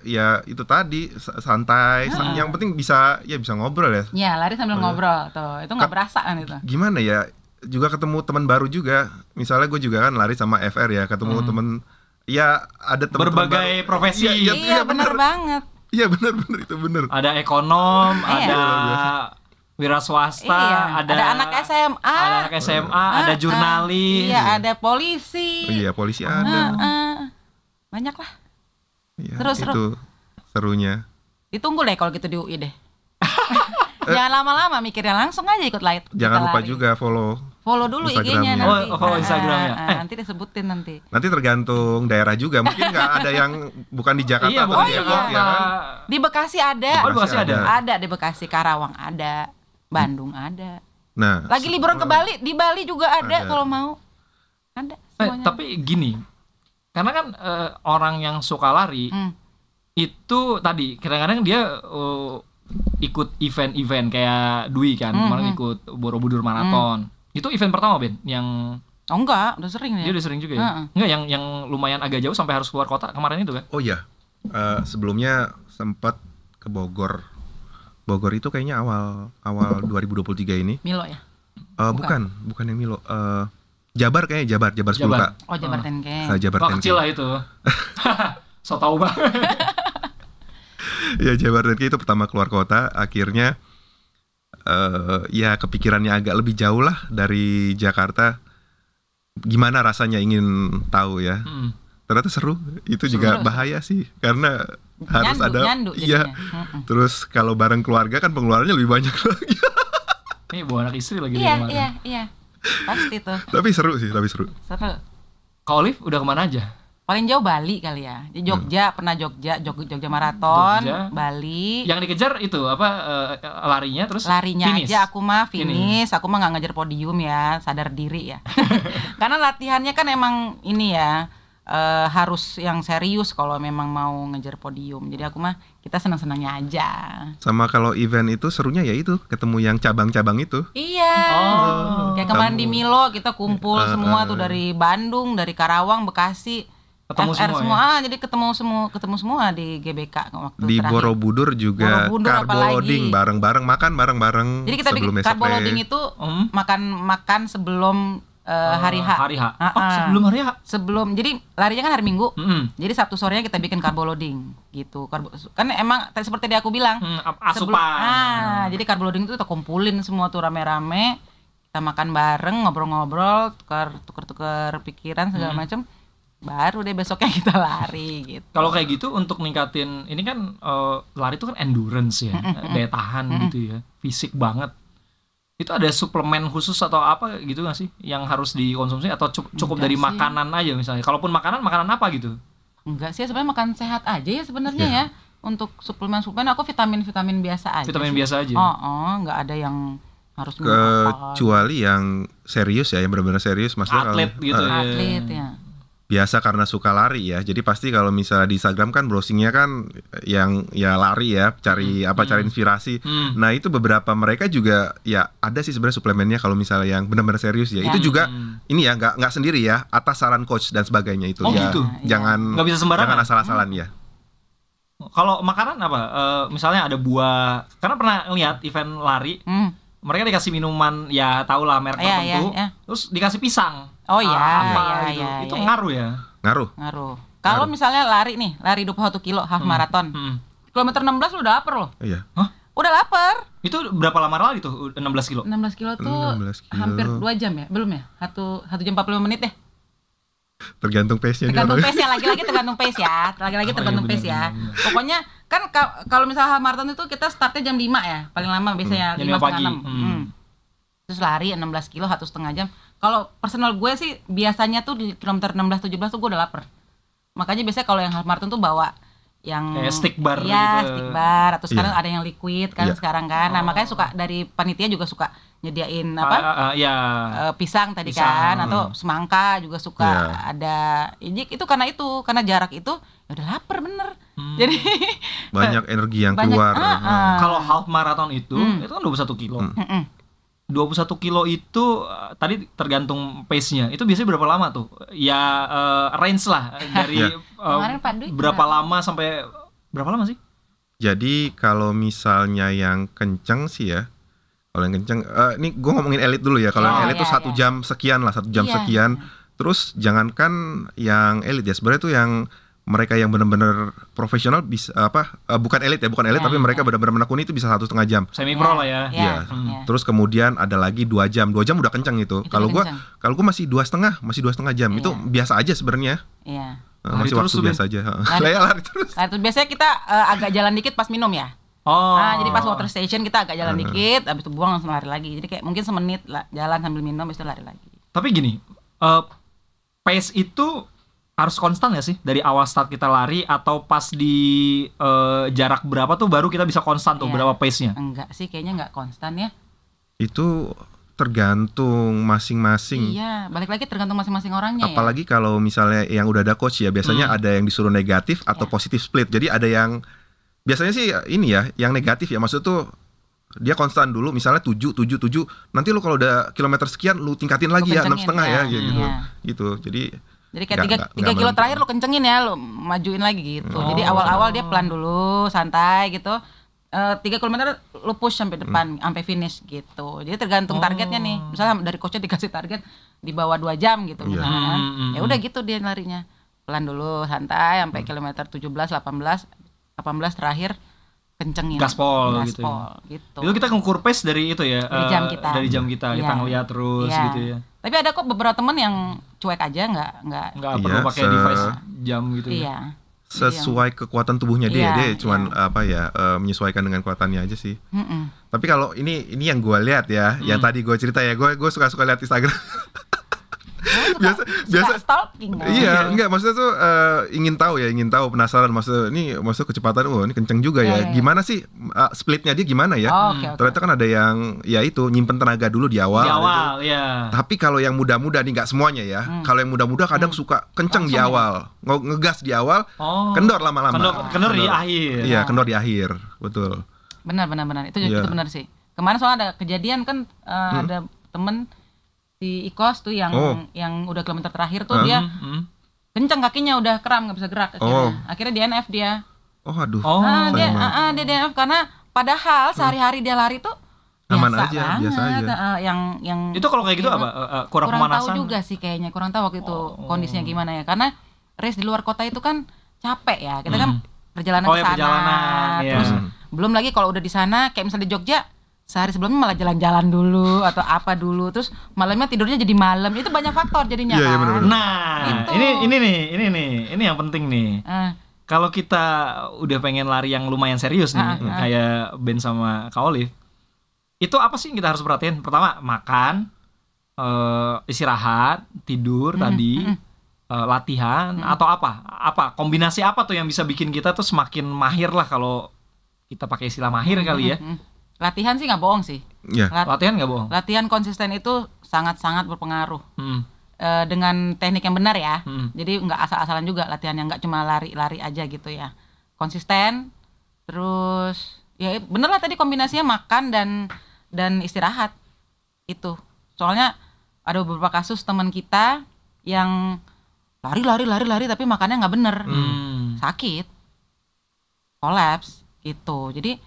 ya itu tadi sa- santai sa- yang penting bisa ya bisa ngobrol ya. Ya lari sambil ngobrol tuh. Itu nggak berasa kan itu. gimana ya juga ketemu teman baru juga. Misalnya gue juga kan lari sama FR ya ketemu temen ya ada teman Berbagai profesi. iya, iya, iya iya, bener. bener banget. Iya bener bener itu bener. Ada ekonom, Iya. ada wira swasta, Iya, ada ada anak SMA. ada anak SMA, ada Ah, jurnalis. iya ada polisi oh, iya polisi Ah, ada ah. banyak lah Iya, seru, seru. itu serunya ditunggu deh kalau gitu di UI deh jangan lama-lama mikirnya langsung aja ikut light jangan lupa lari. juga follow follow dulu Instagramnya. IG-nya nanti Oh, follow Ah, Instagramnya. ah, Eh. nanti disebutin nanti nanti tergantung daerah juga mungkin nggak ada yang bukan di Jakarta Iya, atau bukan di Jakarta. ya kan di Bekasi ada Oh, di Bekasi ada. ada di Bekasi Karawang ada Bandung ada nah lagi liburan ke Bali di Bali juga ada, Ada. kalau mau ada Eh, semuanya tapi gini, karena kan eh, orang yang suka lari Hmm. itu tadi kadang-kadang dia eh, ikut event-event kayak Dwi kan, Hmm, kemarin hmm. ikut Borobudur Marathon. Itu event pertama Ben, yang oh enggak udah sering dia ya udah sering juga ya. Heeh. Enggak yang yang lumayan agak jauh sampai harus keluar kota kemarin itu kan. oh iya Eh, sebelumnya sempat ke Bogor Bogor itu kayaknya awal awal 2023 ini Milo ya Eh, bukan bukan yang Milo Eh, Jabar kayaknya Jabar Jabar 10 Jabar. kak oh Jabar 10K Eh, Jabar Wah 10K. kecil lah itu. so tau banget. ya Jabar 10K itu pertama keluar kota akhirnya eh ya kepikirannya agak lebih jauh lah dari Jakarta gimana rasanya ingin tahu ya Hmm. ternyata seru itu juga bahaya sih karena harus Nyandu, ada nyandu iya jadinya. Terus kalau bareng keluarga kan pengeluarannya lebih banyak lagi Ini bawa anak istri lagi di iya kemarin. iya iya pasti tuh tapi seru sih tapi seru seru Kalau Olive udah ke mana aja? paling jauh Bali kali ya di Jogja pernah Jogja Jog- Jogja Marathon Jogja. Bali Yang dikejar itu apa eh, larinya terus larinya finish? aja aku mah Finish. finish aku mah nggak ngejar podium ya sadar diri ya karena latihannya kan emang ini ya eh, harus yang serius kalau memang mau ngejar podium. Jadi aku mah kita senang senangnya aja. Sama kalau event itu serunya ya itu ketemu yang cabang-cabang itu. Iya. Oh. kayak kemarin Kamu- di Milo kita kumpul Eh, semua eh, tuh dari Bandung dari Karawang Bekasi. Ketemu FR semua ah, jadi ketemu semua ketemu semua di GBK waktu di terakhir. Borobudur juga Borobudur carbo bareng-bareng makan bareng-bareng Jadi kita bikin carbo loading itu Hmm. makan makan sebelum eh, hari H. Hari H. Ah, Oh, ah. sebelum hari H. Sebelum jadi larinya kan hari Minggu. Mm-mm. Jadi Sabtu sorenya kita bikin carbo loading gitu. Karbo, kan emang tadi seperti tadi aku bilang. Hmm, ap- sebelum- asupan. ah, jadi carbo loading itu kita kumpulin semua tuh rame-rame. Kita makan bareng, ngobrol-ngobrol, tukar tukar-tukar pikiran segala Hmm. macam. Baru deh besoknya kita lari gitu. Kalau kayak gitu untuk ningkatin ini kan eh, lari itu kan endurance ya, daya tahan gitu ya, fisik banget. Itu ada suplemen khusus atau apa gitu nggak sih yang harus dikonsumsi atau cu- cukup Enggak dari sih. makanan aja misalnya. Kalaupun makanan makanan apa gitu? Enggak sih sebenarnya makan sehat aja ya sebenarnya Iya. ya. Untuk suplemen-suplemen aku vitamin-vitamin biasa aja. Vitamin sih. biasa aja. Oh, oh, nggak ada yang harus kecuali yang serius ya yang benar-benar serius maksudnya kalau- Atlet gitu eh, ya. atlet ya. Biasa karena suka lari ya jadi pasti kalau misalnya di Instagram kan browsingnya kan yang ya lari ya cari apa cari inspirasi Hmm. nah itu beberapa mereka juga ya ada sih sebenarnya suplemennya kalau misalnya yang benar-benar serius ya Ya. itu juga Hmm. ini ya nggak nggak sendiri ya atas saran coach dan sebagainya itu Oh, ya gitu? jangan Nggak bisa sembarangan? jangan asal-asalan ya Kalau makanan apa? Eh, misalnya ada buah. Karena pernah lihat event lari, Hmm. mereka dikasih minuman ya tau lah merek tertentu, iya, iya. terus dikasih pisang. Oh, iya, Ah, apa iya, gitu. iya, Itu iya. ngaruh ya. ngaruh Ngaruh. Kalau misalnya lari nih, lari 21 kilo half marathon. Hmm. Kilometer 16 lu udah lapar loh. iya Hah? Udah lapar. Itu berapa lama lari tuh 16 kilo? 16 kilo tuh 16 kilo. hampir 2 jam ya? Belum ya? Satu, satu jam 45 menit deh. tergantung pace nya Tergantung pace ya, lagi-lagi tergantung pace ya. Lagi-lagi Oh, tergantung iya, pace ya. benar, benar. Pokoknya kan ka- kalau misalnya half marathon itu kita startnya jam 5 ya. Paling lama biasanya Jam 5 lima pagi. setengah 6. Hmm. Terus lari 16 kilo satu setengah jam. Kalau personal gue sih biasanya tuh di kilometer 16 17 tuh gue udah lapar. Makanya biasanya kalau yang half marathon tuh bawa yang Kayak stick bar Iya, gitu. stick bar atau sekarang Iya. ada yang liquid kan Iya. sekarang kan. Nah, Oh. makanya suka dari panitia juga suka nyediain apa? Ah, ah, ah, ya. eh, pisang tadi Pisang. kan atau semangka juga suka Iya. ada Jadi itu karena itu karena jarak itu ya udah lapar bener. Hmm. Jadi Banyak energi yang banyak- keluar. ah, ah. Kalau half marathon itu Hmm. itu kan 21 kilo. Hmm. Mm-mm. 21 kilo itu uh, tadi tergantung pace-nya. Itu biasanya berapa lama tuh? Ya uh, range lah dari Ya. uh, berapa lama sampai berapa lama sih? Jadi kalau misalnya yang kenceng sih ya, kalau yang kenceng, eh, ini gue ngomongin elit dulu ya. Kalau Oh, yang elit iya, tuh satu iya. jam sekian lah, satu jam Iya. sekian. Terus jangankan yang elit ya, sebenarnya tuh yang mereka yang benar-benar profesional bisa apa? eh, bukan elit ya, bukan elit, Ya, tapi mereka ya. benar-benar menekuni itu bisa satu setengah jam. Semi pro lah ya. Iya, Iya. Hmm. iya. Terus kemudian ada lagi dua jam, dua jam udah kenceng itu. Itu Kalau gua, kalau gua masih dua setengah, masih dua setengah jam. Itu Iya. biasa aja sebenarnya. Iya. Eh, Lari masih terus waktu biasa aja. Lari- Lari, lari terus. Nah, itu biasanya kita eh, agak jalan dikit pas minum ya. Oh. Nah, jadi pas water station kita agak jalan Hmm. dikit, habis itu buang langsung lari lagi. Jadi kayak mungkin semenit lah jalan sambil minum, habis itu lari lagi. Tapi gini, uh, pace itu harus konstan ya sih dari awal start kita lari atau pas di uh, jarak berapa tuh baru kita bisa konstan tuh Iya. berapa pace-nya? Enggak sih, kayaknya enggak konstan ya. Itu tergantung masing-masing. Iya, balik lagi tergantung masing-masing orangnya ya. Apalagi kalau misalnya yang udah ada coach ya, biasanya Hmm. ada yang disuruh negatif atau Ya. positif split. Jadi ada yang biasanya sih ini ya, yang negatif ya. Maksud tuh dia konstan dulu misalnya 7 7 7. Nanti lu kalau udah kilometer sekian lu tingkatin lagi ya, enam setengah ya, ya. gitu. Iya. Gitu. Jadi Jadi kayak tiga, tiga kilo terakhir lu kencengin ya, lu majuin lagi gitu. Oh. Jadi awal-awal dia pelan dulu, santai gitu. Eh, tiga kilometer lu push sampai depan, sampai finish gitu. Jadi tergantung Oh. targetnya nih. Misalnya dari coachnya dikasih target di bawah dua jam gitu, misalnya kan. Hmm, hmm, Ya udah gitu dia larinya. Pelan dulu, santai sampai kilometer 17, 18, 18 terakhir kencengin. Gaspol gitu ya. Gaspol gitu. Itu kita ngukur pace dari itu ya. Dari eh, jam kita. Dari jam kita, kita Iya. ngeliat terus Iya. gitu ya. Tapi ada kok beberapa temen yang cuek aja nggak nggak Nggak Iya, perlu pakai se- device jam gitu ya. iya. sesuai kekuatan tubuhnya dia, Iya, dia cuman iya. apa ya eh, menyesuaikan dengan kekuatannya aja sih. Mm-mm. Tapi kalau ini ini yang gue lihat ya, yang Hmm. tadi gue cerita ya, gue gue suka suka lihat Instagram. Biasa biasa stalking kan? Iya, enggak maksudnya tuh eh, ingin tahu ya, ingin tahu penasaran maksudnya ini maksudnya kecepatan oh ini kenceng juga ya. iya, iya. Gimana sih eh, splitnya dia gimana ya? Oh, Oke oke. Ternyata kan ada yang ya itu nyimpen tenaga dulu di awal. Di gitu. awal ya. Tapi kalau yang muda-muda nih nggak semuanya ya. Hmm. Kalau yang muda-muda kadang suka kenceng di Langsung ya? awal, Nge- ngegas di awal, Oh. kendor lama-lama. Kendor, kendor di akhir. Iya, kendor di akhir, betul. Benar benar benar. Itu Iya. itu benar sih. Kemarin soalnya ada kejadian kan eh, ada temen di Ikos tuh yang Oh. yang udah kilometer terakhir tuh Hah? dia Hmm, hmm. kenceng kakinya udah kram nggak bisa gerak akhirnya. Oh. Akhirnya DNF dia. Oh, aduh. Oh. ah, dia ah, ah, dia DNF karena padahal sehari-hari dia lari tuh Aman biasa aja, banget. biasa aja. Ah, yang yang Itu kalau kayak gitu apa? Eh, eh, kurang, kurang pemanasan? tahu juga sih kayaknya kurang tahu waktu itu Oh. kondisinya gimana ya karena race di luar kota itu kan capek ya kita kan perjalanan Oh, ke ya, sana perjalanan, terus Hmm. belum lagi kalau udah di sana kayak misalnya di Jogja sehari sebelumnya malah jalan-jalan dulu atau apa dulu terus malamnya tidurnya jadi malam itu banyak faktor jadinya Iya, iya, kan bener-bener. Nah, Gitu. ini ini nih, ini nih, ini yang penting nih. Ah, Kalau kita udah pengen lari yang lumayan serius nih, Ah, ah. kayak Ben sama Kak Olive, itu apa sih yang kita harus perhatiin? Pertama, makan, eh, istirahat, tidur Mm-mm, tadi, mm-mm. eh, latihan, atau apa? Apa kombinasi apa tuh yang bisa bikin kita tuh semakin mahir lah kalau kita pakai istilah mahir kali ya? mm, mm. Latihan sih nggak bohong sih Ya. Lat- Latihan nggak bohong? latihan konsisten itu sangat-sangat berpengaruh Hmm, Eh, dengan teknik yang benar ya hmm. Jadi nggak asal-asalan juga latihan yang nggak cuma lari-lari aja gitu ya. Konsisten, terus ya bener lah tadi kombinasinya makan dan dan istirahat itu. Soalnya ada beberapa kasus teman kita yang lari-lari lari-lari tapi makannya nggak bener, Hmm. sakit, kolaps gitu. Jadi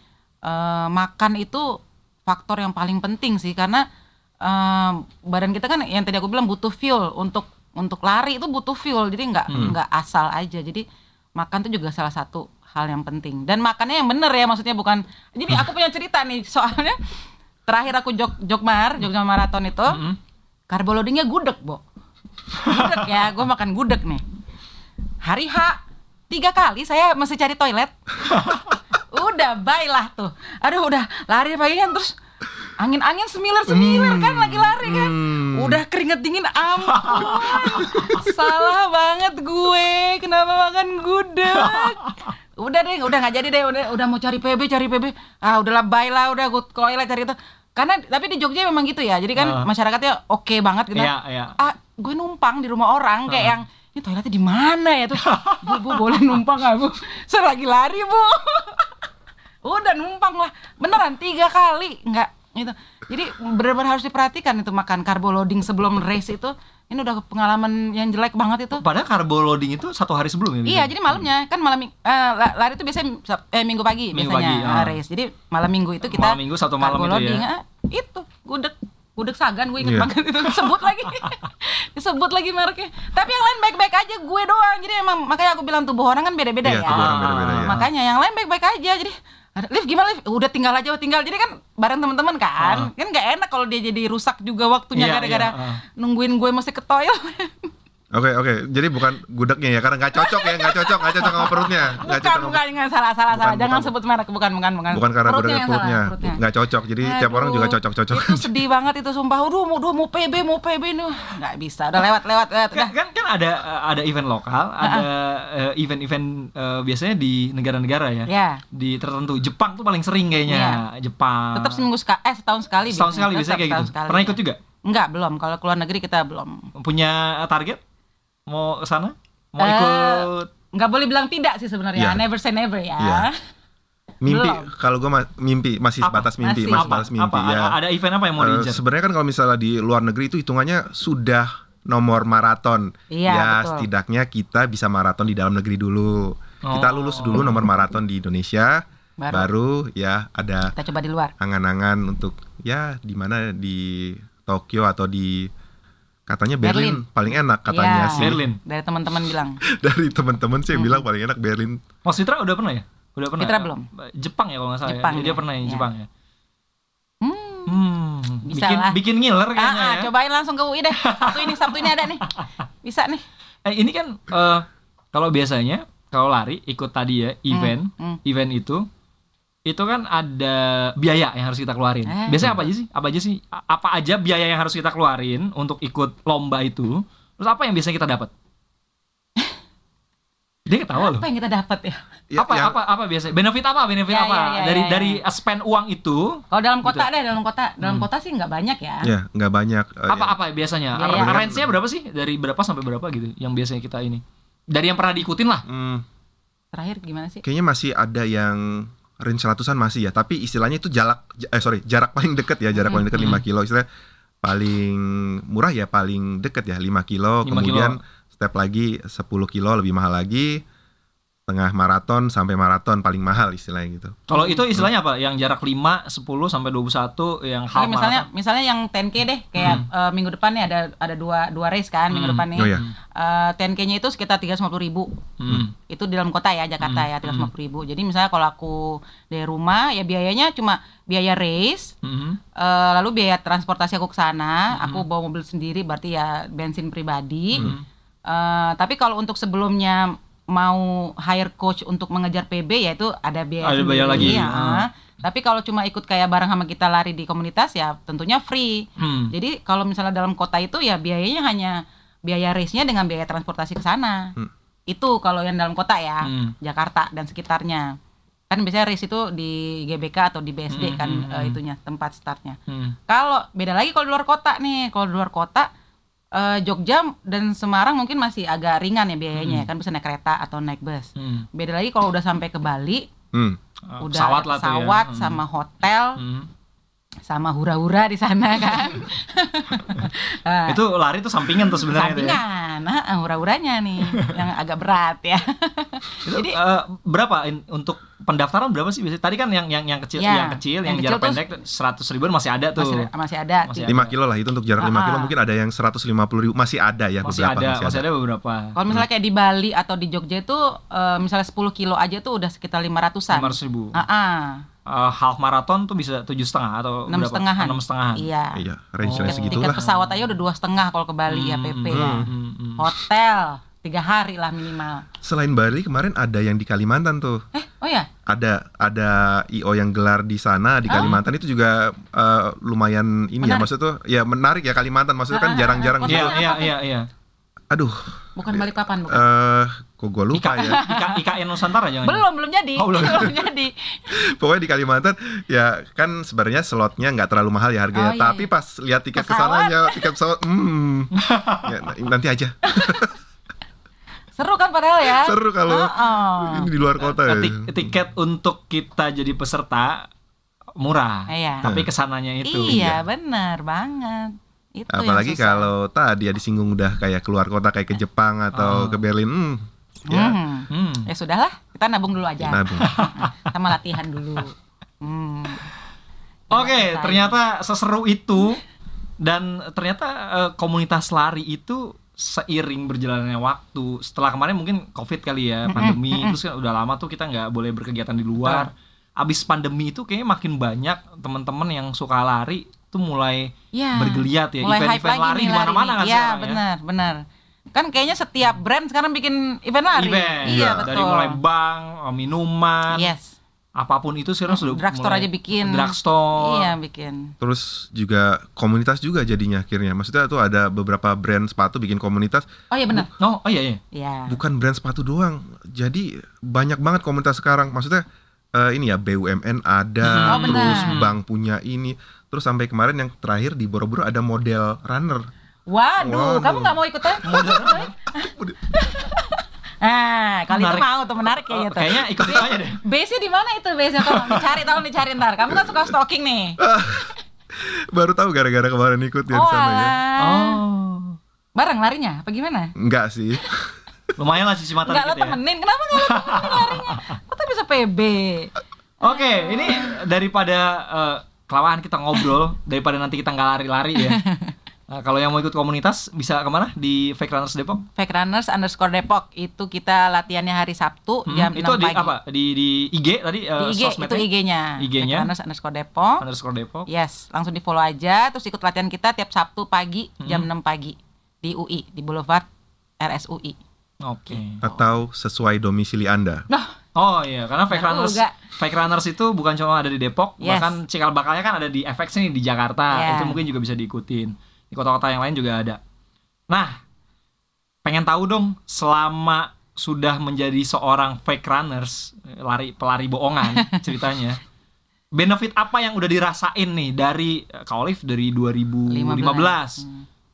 eh, makan itu faktor yang paling penting sih karena eh, badan kita kan yang tadi aku bilang butuh fuel untuk untuk lari itu butuh fuel jadi nggak Hmm. nggak asal aja jadi makan tuh juga salah satu hal yang penting dan makannya yang bener ya maksudnya bukan jadi aku punya cerita nih soalnya terakhir aku jog jogmar jogja maraton itu Hmm. karbo loadingnya gudeg bo gudeg ya gue makan gudeg nih hari H tiga kali saya masih cari toilet. Udah bye lah tuh. Aduh udah lari pagi kan terus angin-angin semilir semilir kan lagi lari kan. Hmm. udah keringet dingin ampun. Salah banget gue kenapa makan gudeg? Udah deh udah nggak jadi deh. Udah udah mau cari PB cari PB ah udahlah bye lah udah gue toilet cari itu. Karena tapi di Jogja memang gitu ya. Jadi kan Ah. masyarakatnya oke banget gitu. Iya, iya. ah gue numpang di rumah orang kayak yang ini toiletnya di mana ya tuh? Bu, bu boleh numpang nggak bu? Saya lagi lari bu. Udah numpang lah. Beneran tiga kali. Nggak itu jadi benar-benar harus diperhatikan itu makan carbo loading sebelum race itu. Ini udah pengalaman yang jelek banget itu. Padahal carbo loading itu satu hari sebelum ya? Iya, jadi malamnya kan malam eh, la- lari itu biasanya eh, minggu pagi Minggu biasanya pagi, eh, ah. race. Jadi malam minggu itu kita Malam minggu satu malam carbo itu ya. loading, ah, itu. Gudeg gudeg sagan gue inget Iya. banget itu. Disebut lagi. Disebut lagi mereknya. Tapi yang lain baik-baik aja gue doang. Jadi emang makanya aku bilang tubuh orang kan beda-beda Iya, ya. tubuh orang beda-beda, ya. makanya yang lain baik-baik aja. Jadi lift gimana lift udah tinggal aja tinggal. Jadi kan bareng teman-teman kan. Kan nggak enak kalau dia jadi rusak juga waktunya Iya, gara-gara iya, ah. nungguin gue mesti ke toilet Oke oke, jadi bukan gudegnya ya karena nggak cocok ya, nggak cocok, nggak cocok sama perutnya, nggak bukan cocok sama bukan jangan salah salah Bukan, salah jangan bukan. sebut merek bukan bukan bukan bukan karena gudegnya yang perutnya, perutnya. nggak cocok. Jadi tiap orang juga Aduh, cocok-cocok. itu sedih banget itu sumpah udah mau udah mau PB mau PB nih nggak bisa udah lewat lewat lewat udah Kan, kan kan ada ada event lokal, ada eh, event-event eh, biasanya di negara-negara ya. ya Di tertentu. Jepang tuh paling sering kayaknya. Jepang. tetap seminggu sekali eh setahun sekali Setahun sekali Tetap biasanya kayak gitu. sekali. Pernah ikut juga? enggak belum kalau keluar negeri kita belum Punya target? Mau ke sana? Mau Eh, ikut? nggak boleh bilang tidak sih sebenarnya Iya. never say never ya Iya. Mimpi, kalau gue mimpi masih Apa? sebatas mimpi, Masih. masih apa? sebatas mimpi apa? ya. Ada, ada event apa yang mau Eh, diincar? sebenarnya kan kalau misalnya di luar negeri itu hitungannya sudah nomor maraton. Iya, ya betul. setidaknya kita bisa maraton di dalam negeri dulu. Kita Oh. lulus dulu nomor maraton di Indonesia, Baru. baru, ya ada kita coba di luar angan-angan untuk ya di mana di Tokyo atau di katanya Berlin, Berlin. paling enak katanya Iya. sih. Berlin. dari teman-teman bilang Dari teman-teman sih yang bilang paling enak Berlin. Mas Fitra udah pernah ya? Udah pernah. Fitra belum. Jepang ya kalau nggak salah. Jepang ya? Dia, dia ya. pernah yang Iya. Jepang ya. hmm Hmm, Bisa bikin lah. bikin ngiler kayaknya Ah, ah, ya. cobain langsung ke UI deh Sabtu ini Sabtu ini ada nih bisa nih Eh, ini kan eh, kalau biasanya kalau lari ikut tadi ya event, hmm. event itu itu kan ada biaya yang harus kita keluarin. Eh. Biasanya apa aja sih? Apa aja sih? A- Apa aja biaya yang harus kita keluarin untuk ikut lomba itu? Terus apa yang biasanya kita dapat? Dia ketawa loh. apa yang kita dapat ya Ya, apa yang- apa apa biasanya? Benefit apa? Benefit Ya, apa? ya, ya, dari ya, ya. dari spend uang itu Kalau dalam kota Gitu. deh, dalam kota, dalam kota sih nggak banyak ya. Ya, nggak banyak. eh, apa ya. apa biasanya? Biaya. Range-nya berapa sih? Dari berapa sampai berapa gitu yang biasanya kita ini? Dari yang pernah diikutin lah. Hmm, Terakhir gimana sih? kayaknya masih ada yang range ratusan masih ya, tapi istilahnya itu jarak eh sorry, jarak paling deket ya, jarak paling deket 5 kilo. Istilah paling murah ya paling deket ya 5 kilo, 5 kemudian step lagi 10 kilo lebih mahal lagi. Tengah maraton sampai maraton paling mahal istilahnya gitu. Kalau itu istilahnya apa? Yang jarak 5, 10 sampai 21 yang half Oke, misalnya marathon. misalnya yang 10K deh, kayak eh, minggu depan nih ada ada dua dua race kan minggu Hmm. depan nih. Oh ya. Eh, 10K-nya itu sekitar 350 ribu. Hmm. Itu di dalam kota ya Jakarta ya 350 ribu. Jadi misalnya kalau aku dari rumah ya biayanya cuma biaya race, Mhm. eh, lalu biaya transportasi aku ke sana. Aku bawa mobil sendiri berarti ya bensin pribadi. Eh, tapi kalau untuk sebelumnya mau hire coach untuk mengejar PB ya itu ada biaya Ada biaya lagi. ya. Ah. Tapi kalau cuma ikut kayak bareng sama kita lari di komunitas ya tentunya free. Hmm. Jadi kalau misalnya dalam kota itu ya biayanya hanya biaya race-nya dengan biaya transportasi ke sana. Hmm. Itu kalau yang dalam kota ya, Hmm. Jakarta dan sekitarnya. Kan biasanya race itu di GBK atau di BSD Hmm, kan hmm, hmm. itunya tempat startnya. Hmm. Kalau beda lagi kalau di luar kota nih, kalau di luar kota eh, Jogja dan Semarang mungkin masih agak ringan ya biayanya ya kan bisa naik kereta atau naik bus. Hmm. Beda lagi kalau udah sampai ke Bali, Hmm. Ah, udah pesawat lah ya. pesawat Hmm. sama hotel Hmm. Sama hura-hura di sana kan. Ah, Itu lari tuh sampingan tuh sebenarnya itu ya. sampingan, ah, hura-huranya nih yang agak berat ya. Itu Jadi- eh, berapa in- untuk pendaftaran berapa sih biasanya? Tadi kan yang yang yang kecil, Ya, yang kecil, yang, yang kecil jarak tuh pendek 100 ribuan masih ada tuh. Masih, masih ada. Masih Ti- 5 kilo lah itu untuk jarak 5 kilo Ah, ah. mungkin ada yang 150 ribu masih ada ya masih beberapa ada, masih ada beberapa. Kalau misalnya kayak di Bali atau di Jogja itu eh, misalnya 10 kilo aja tuh udah sekitar 500-an. 500 ribu. Ah, ah. Eh, half marathon tuh bisa tujuh setengah atau enam berapa? setengahan. Enam setengahan. Iya. Iya, range Oh. range Tiket pesawat aja udah dua setengah kalau ke Bali ya Hmm, PP hmm, ya. hmm, hmm. Hotel tiga hari lah minimal. Selain Bali kemarin ada yang di Kalimantan tuh. Eh, oh ya, Ada ada IO yang gelar di sana di Kalimantan itu juga eh, lumayan ini ya Menarik. maksud tuh ya menarik ya Kalimantan maksudnya Ah, kan ah, jarang-jarang ah, gitu. Iya, iya, iya, iya. Aduh, bukan Balikpapan bukan. eh kok gue lupa Ika, ya. Ika, IKN Nusantara jangan. belum, belum jadi. Oh, belum. jadi. Pokoknya di Kalimantan ya kan sebenarnya slotnya nggak terlalu mahal ya harganya. Oh, iya, Tapi iya. pas lihat tiket ke Pesawat. sananya, tiket pesawat, hmm, ya, nanti aja. Seru kan padahal ya? Seru kalau Heeh. ini di luar kota ya. Tik- tiket untuk kita jadi peserta murah. Iya. Tapi ke sananya itu. Iya, benar banget. Itu Apalagi kalau tadi ya disinggung udah kayak keluar kota kayak ke Jepang atau Oh. ke Berlin. Hmm, ya Hmm. Hmm. Ya sudahlah, kita nabung dulu aja. nabung. Sama latihan dulu. Hmm. Oke, Jangan ternyata seseru itu dan ternyata eh, komunitas lari itu seiring berjalannya waktu setelah kemarin mungkin covid kali ya pandemi terus kan udah lama tuh kita nggak boleh berkegiatan di luar abis pandemi itu kayaknya makin banyak teman-teman yang suka lari tuh mulai Ya, bergeliat ya event-event lari di mana-mana kan Iya, sekarang ya benar, benar. Kan kayaknya setiap brand sekarang bikin event lari. event Iya, betul. dari mulai bank minuman Yes. apa pun itu sekarang sudah Drugstore mulai- aja bikin. drugstore Iya, bikin. Terus juga komunitas juga jadinya akhirnya. Maksudnya tuh ada beberapa brand sepatu bikin komunitas, Oh iya benar. oh oh iya iya Iya. bukan brand sepatu doang. Jadi banyak banget komunitas sekarang. Maksudnya eh, ini ya BUMN ada, Oh, benar. terus bank punya ini, terus sampai kemarin yang terakhir di Borobudur ada model runner. Waduh, Waduh. kamu nggak mau ikutan? Nah, kalau itu Menarik. mau tuh menarik Oh, kayaknya tuh. kayaknya ikut itu aja deh Base-nya di mana itu base-nya tolong dicari, tolong dicari ntar. Kamu kan suka stalking nih. Baru tahu gara-gara kemarin ikut ya oh, di sana ya. oh Bareng larinya apa gimana? Enggak sih. lumayan lah cuci mata Enggak lo ya temenin, kenapa enggak lo temenin larinya? Kok tuh bisa PB? Oke, ini daripada eh, kelamaan kita ngobrol, daripada nanti kita nggak lari-lari ya. Nah, kalau yang mau ikut komunitas bisa ke mana? Di Fake Runners Depok? Fake Runners underscore Depok itu kita latihannya hari Sabtu Hmm, jam itu 6 di pagi. apa? Di di IG tadi eh, Di IG itu? IG-nya. IG-nya? Fake Runners underscore Depok. Underscore Depok. Yes, langsung di follow aja terus ikut latihan kita tiap Sabtu pagi jam Hmm. 6 pagi di UI di Boulevard RSUI. Oke. Atau sesuai domisili Anda. Nah, Oh iya, karena Fake Runners. Fake Runners itu bukan cuma ada di Depok, Yes. bahkan cikal bakalnya kan ada di FX nih di Jakarta. Yeah. Itu mungkin juga bisa diikutin. Di kota-kota yang lain juga ada. Nah, pengen tahu dong selama sudah menjadi seorang fake runners, lari pelari bohongan ceritanya. Benefit apa yang udah dirasain nih dari eh, Kak Olive dari 2015,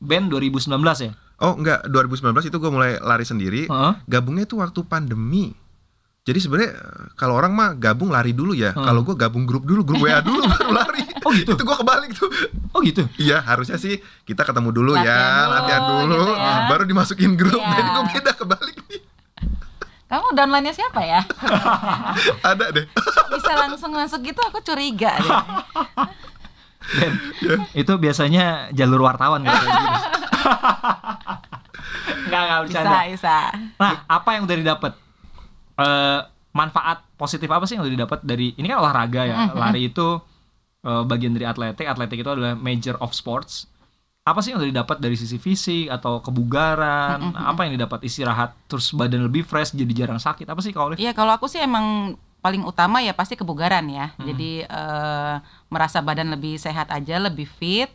15. Ben 2019 ya? Oh enggak, 2019 itu gue mulai lari sendiri. Heeh. Gabungnya itu waktu pandemi. Jadi sebenarnya kalau orang mah gabung lari dulu ya. Hmm. Kalau gue gabung grup dulu, grup WA dulu baru lari. Oh gitu? itu gue kebalik tuh. Oh gitu. Iya harusnya sih kita ketemu dulu Latihan ya, dulu, latihan dulu, gitu ya. baru dimasukin grup. Iya. Jadi gue beda kebalik nih. Kamu downline-nya siapa ya? Ada deh. Bisa langsung masuk gitu aku curiga deh. Ben, itu biasanya jalur wartawan kayak gitu. Enggak, enggak Bisa, bercanda. bisa. Nah, apa yang udah didapat? Eh, manfaat positif apa sih yang udah didapat dari ini kan olahraga ya. Lari itu eh, bagian dari atletik. Atletik itu adalah major of sports. Apa sih yang udah didapat dari sisi fisik atau kebugaran? Apa yang didapat istirahat terus badan lebih fresh jadi jarang sakit? Apa sih kalau Iya, kalau aku sih emang paling utama ya pasti kebugaran ya. Jadi eh, merasa badan lebih sehat aja, lebih fit.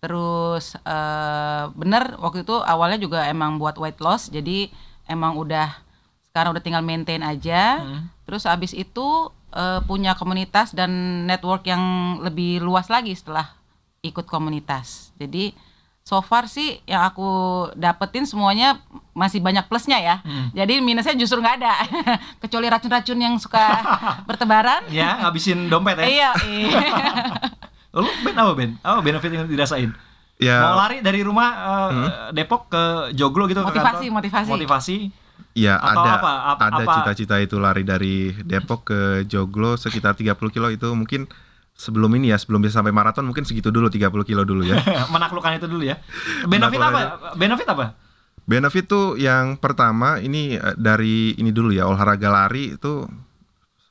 Terus eh, bener waktu itu awalnya juga emang buat weight loss. Jadi emang udah sekarang udah tinggal maintain aja. Hmm. Terus abis itu eh, punya komunitas dan network yang lebih luas lagi setelah ikut komunitas. Jadi so far sih yang aku dapetin semuanya masih banyak plusnya ya. Hmm. Jadi minusnya justru nggak ada. Kecuali racun-racun yang suka bertebaran. Ya, ngabisin dompet ya. Iya, iya. Lu Ben apa Ben? Apa benefit yang dirasain? Ya Mau lari dari rumah eh, Depok ke Joglo gitu ke Motivasi, kantor? motivasi. Motivasi. Ya Atau ada apa? Ap- ada apa? cita-cita itu lari dari Depok ke Joglo sekitar 30 kilo itu mungkin sebelum ini ya sebelum bisa sampai maraton mungkin segitu dulu 30 kilo dulu ya. Menaklukkan itu dulu ya. Benefit apa? Benefit apa? Benefit tuh yang pertama ini eh, dari ini dulu ya olahraga lari itu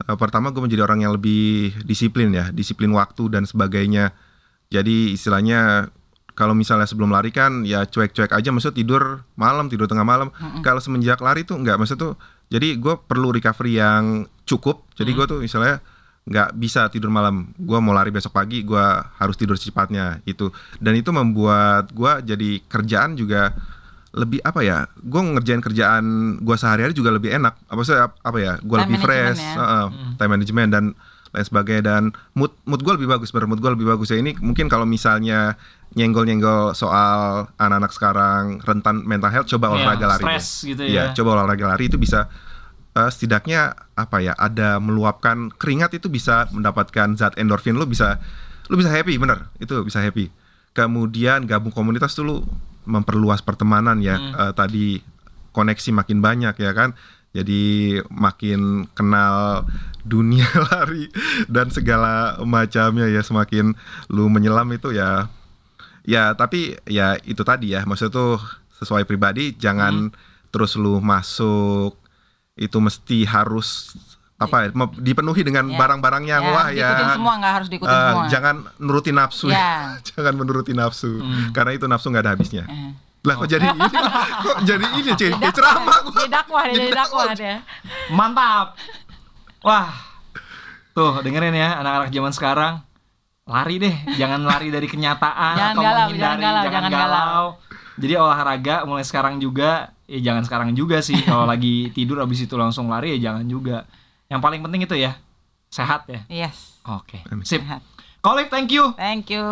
eh, pertama gue menjadi orang yang lebih disiplin ya disiplin waktu dan sebagainya. Jadi istilahnya kalau misalnya sebelum lari kan ya cuek-cuek aja maksud tidur malam tidur tengah malam. Kalau semenjak lari tuh enggak maksud tuh jadi gue perlu recovery yang cukup. Jadi gue tuh misalnya nggak bisa tidur malam. Gue mau lari besok pagi, gue harus tidur secepatnya itu. Dan itu membuat gue jadi kerjaan juga lebih apa ya? Gue ngerjain kerjaan gue sehari-hari juga lebih enak. Apa sih apa ya? Gue lebih fresh, ya. Heeh, time management dan lain sebagainya dan mood mood gue lebih bagus bener mood gue lebih bagus ya ini mungkin kalau misalnya nyenggol-nyenggol soal anak-anak sekarang rentan mental health coba Iya, olahraga lari stres deh. gitu Iya, ya. coba olahraga lari itu bisa eh, setidaknya apa ya ada meluapkan keringat itu bisa mendapatkan zat endorfin lu bisa lu bisa happy bener itu bisa happy kemudian gabung komunitas tuh lu memperluas pertemanan ya Hmm. Eh, tadi koneksi makin banyak ya kan jadi makin kenal dunia lari dan segala macamnya ya semakin lu menyelam itu ya ya tapi ya itu tadi ya maksudnya tuh sesuai pribadi jangan terus lu masuk itu mesti harus apa ya dipenuhi dengan Ya. barang-barang yang wah ya semua nggak harus diikutin eh, semua. jangan nuruti nafsu Ya. jangan menuruti nafsu Hmm. karena itu nafsu nggak ada habisnya Eh. lah kok jadi ini kok jadi ini cuy kayak ceramah gua. Jadi dakwah dia, jadi dakwah dia. Mantap. Wah. Tuh, dengerin ya anak-anak zaman sekarang. Lari deh, jangan lari dari kenyataan Jangan atau galau, menghindari, jangan galau, jangan galau. Jadi olahraga mulai sekarang juga, ya jangan sekarang juga sih. Kalau lagi tidur habis itu langsung lari ya jangan juga. Yang paling penting itu ya, sehat ya. Yes. Oke. Amin. Sip. Sehat. Thank you. Thank you.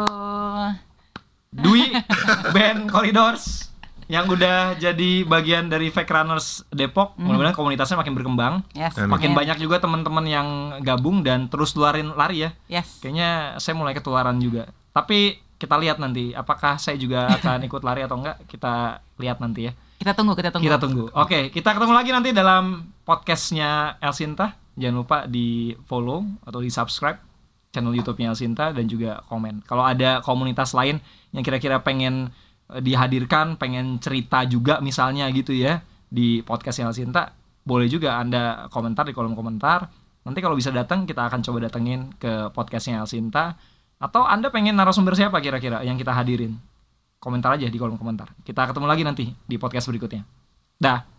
Dwi, Ben Corridors yang udah jadi bagian dari Fake Runners Depok. Mudah-mudahan komunitasnya makin berkembang. Yes. Makin Yeah. banyak juga teman-teman yang gabung dan terus luarin lari ya. Yes. Kayaknya saya mulai ketularan juga. Tapi kita lihat nanti apakah saya juga akan ikut lari atau enggak. Kita lihat nanti ya. Kita tunggu, kita tunggu. Kita tunggu. Oke, kita ketemu lagi nanti dalam podcastnya Elsinta. Jangan lupa di follow atau di subscribe channel YouTube-nya Elsinta dan juga komen. Kalau ada komunitas lain yang kira-kira pengen dihadirkan, pengen cerita juga misalnya gitu ya di podcast Elsinta, boleh juga Anda komentar di kolom komentar. Nanti kalau bisa datang kita akan coba datengin ke podcastnya Elsinta. Atau Anda pengen narasumber siapa kira-kira yang kita hadirin? Komentar aja di kolom komentar. Kita ketemu lagi nanti di podcast berikutnya. Dah.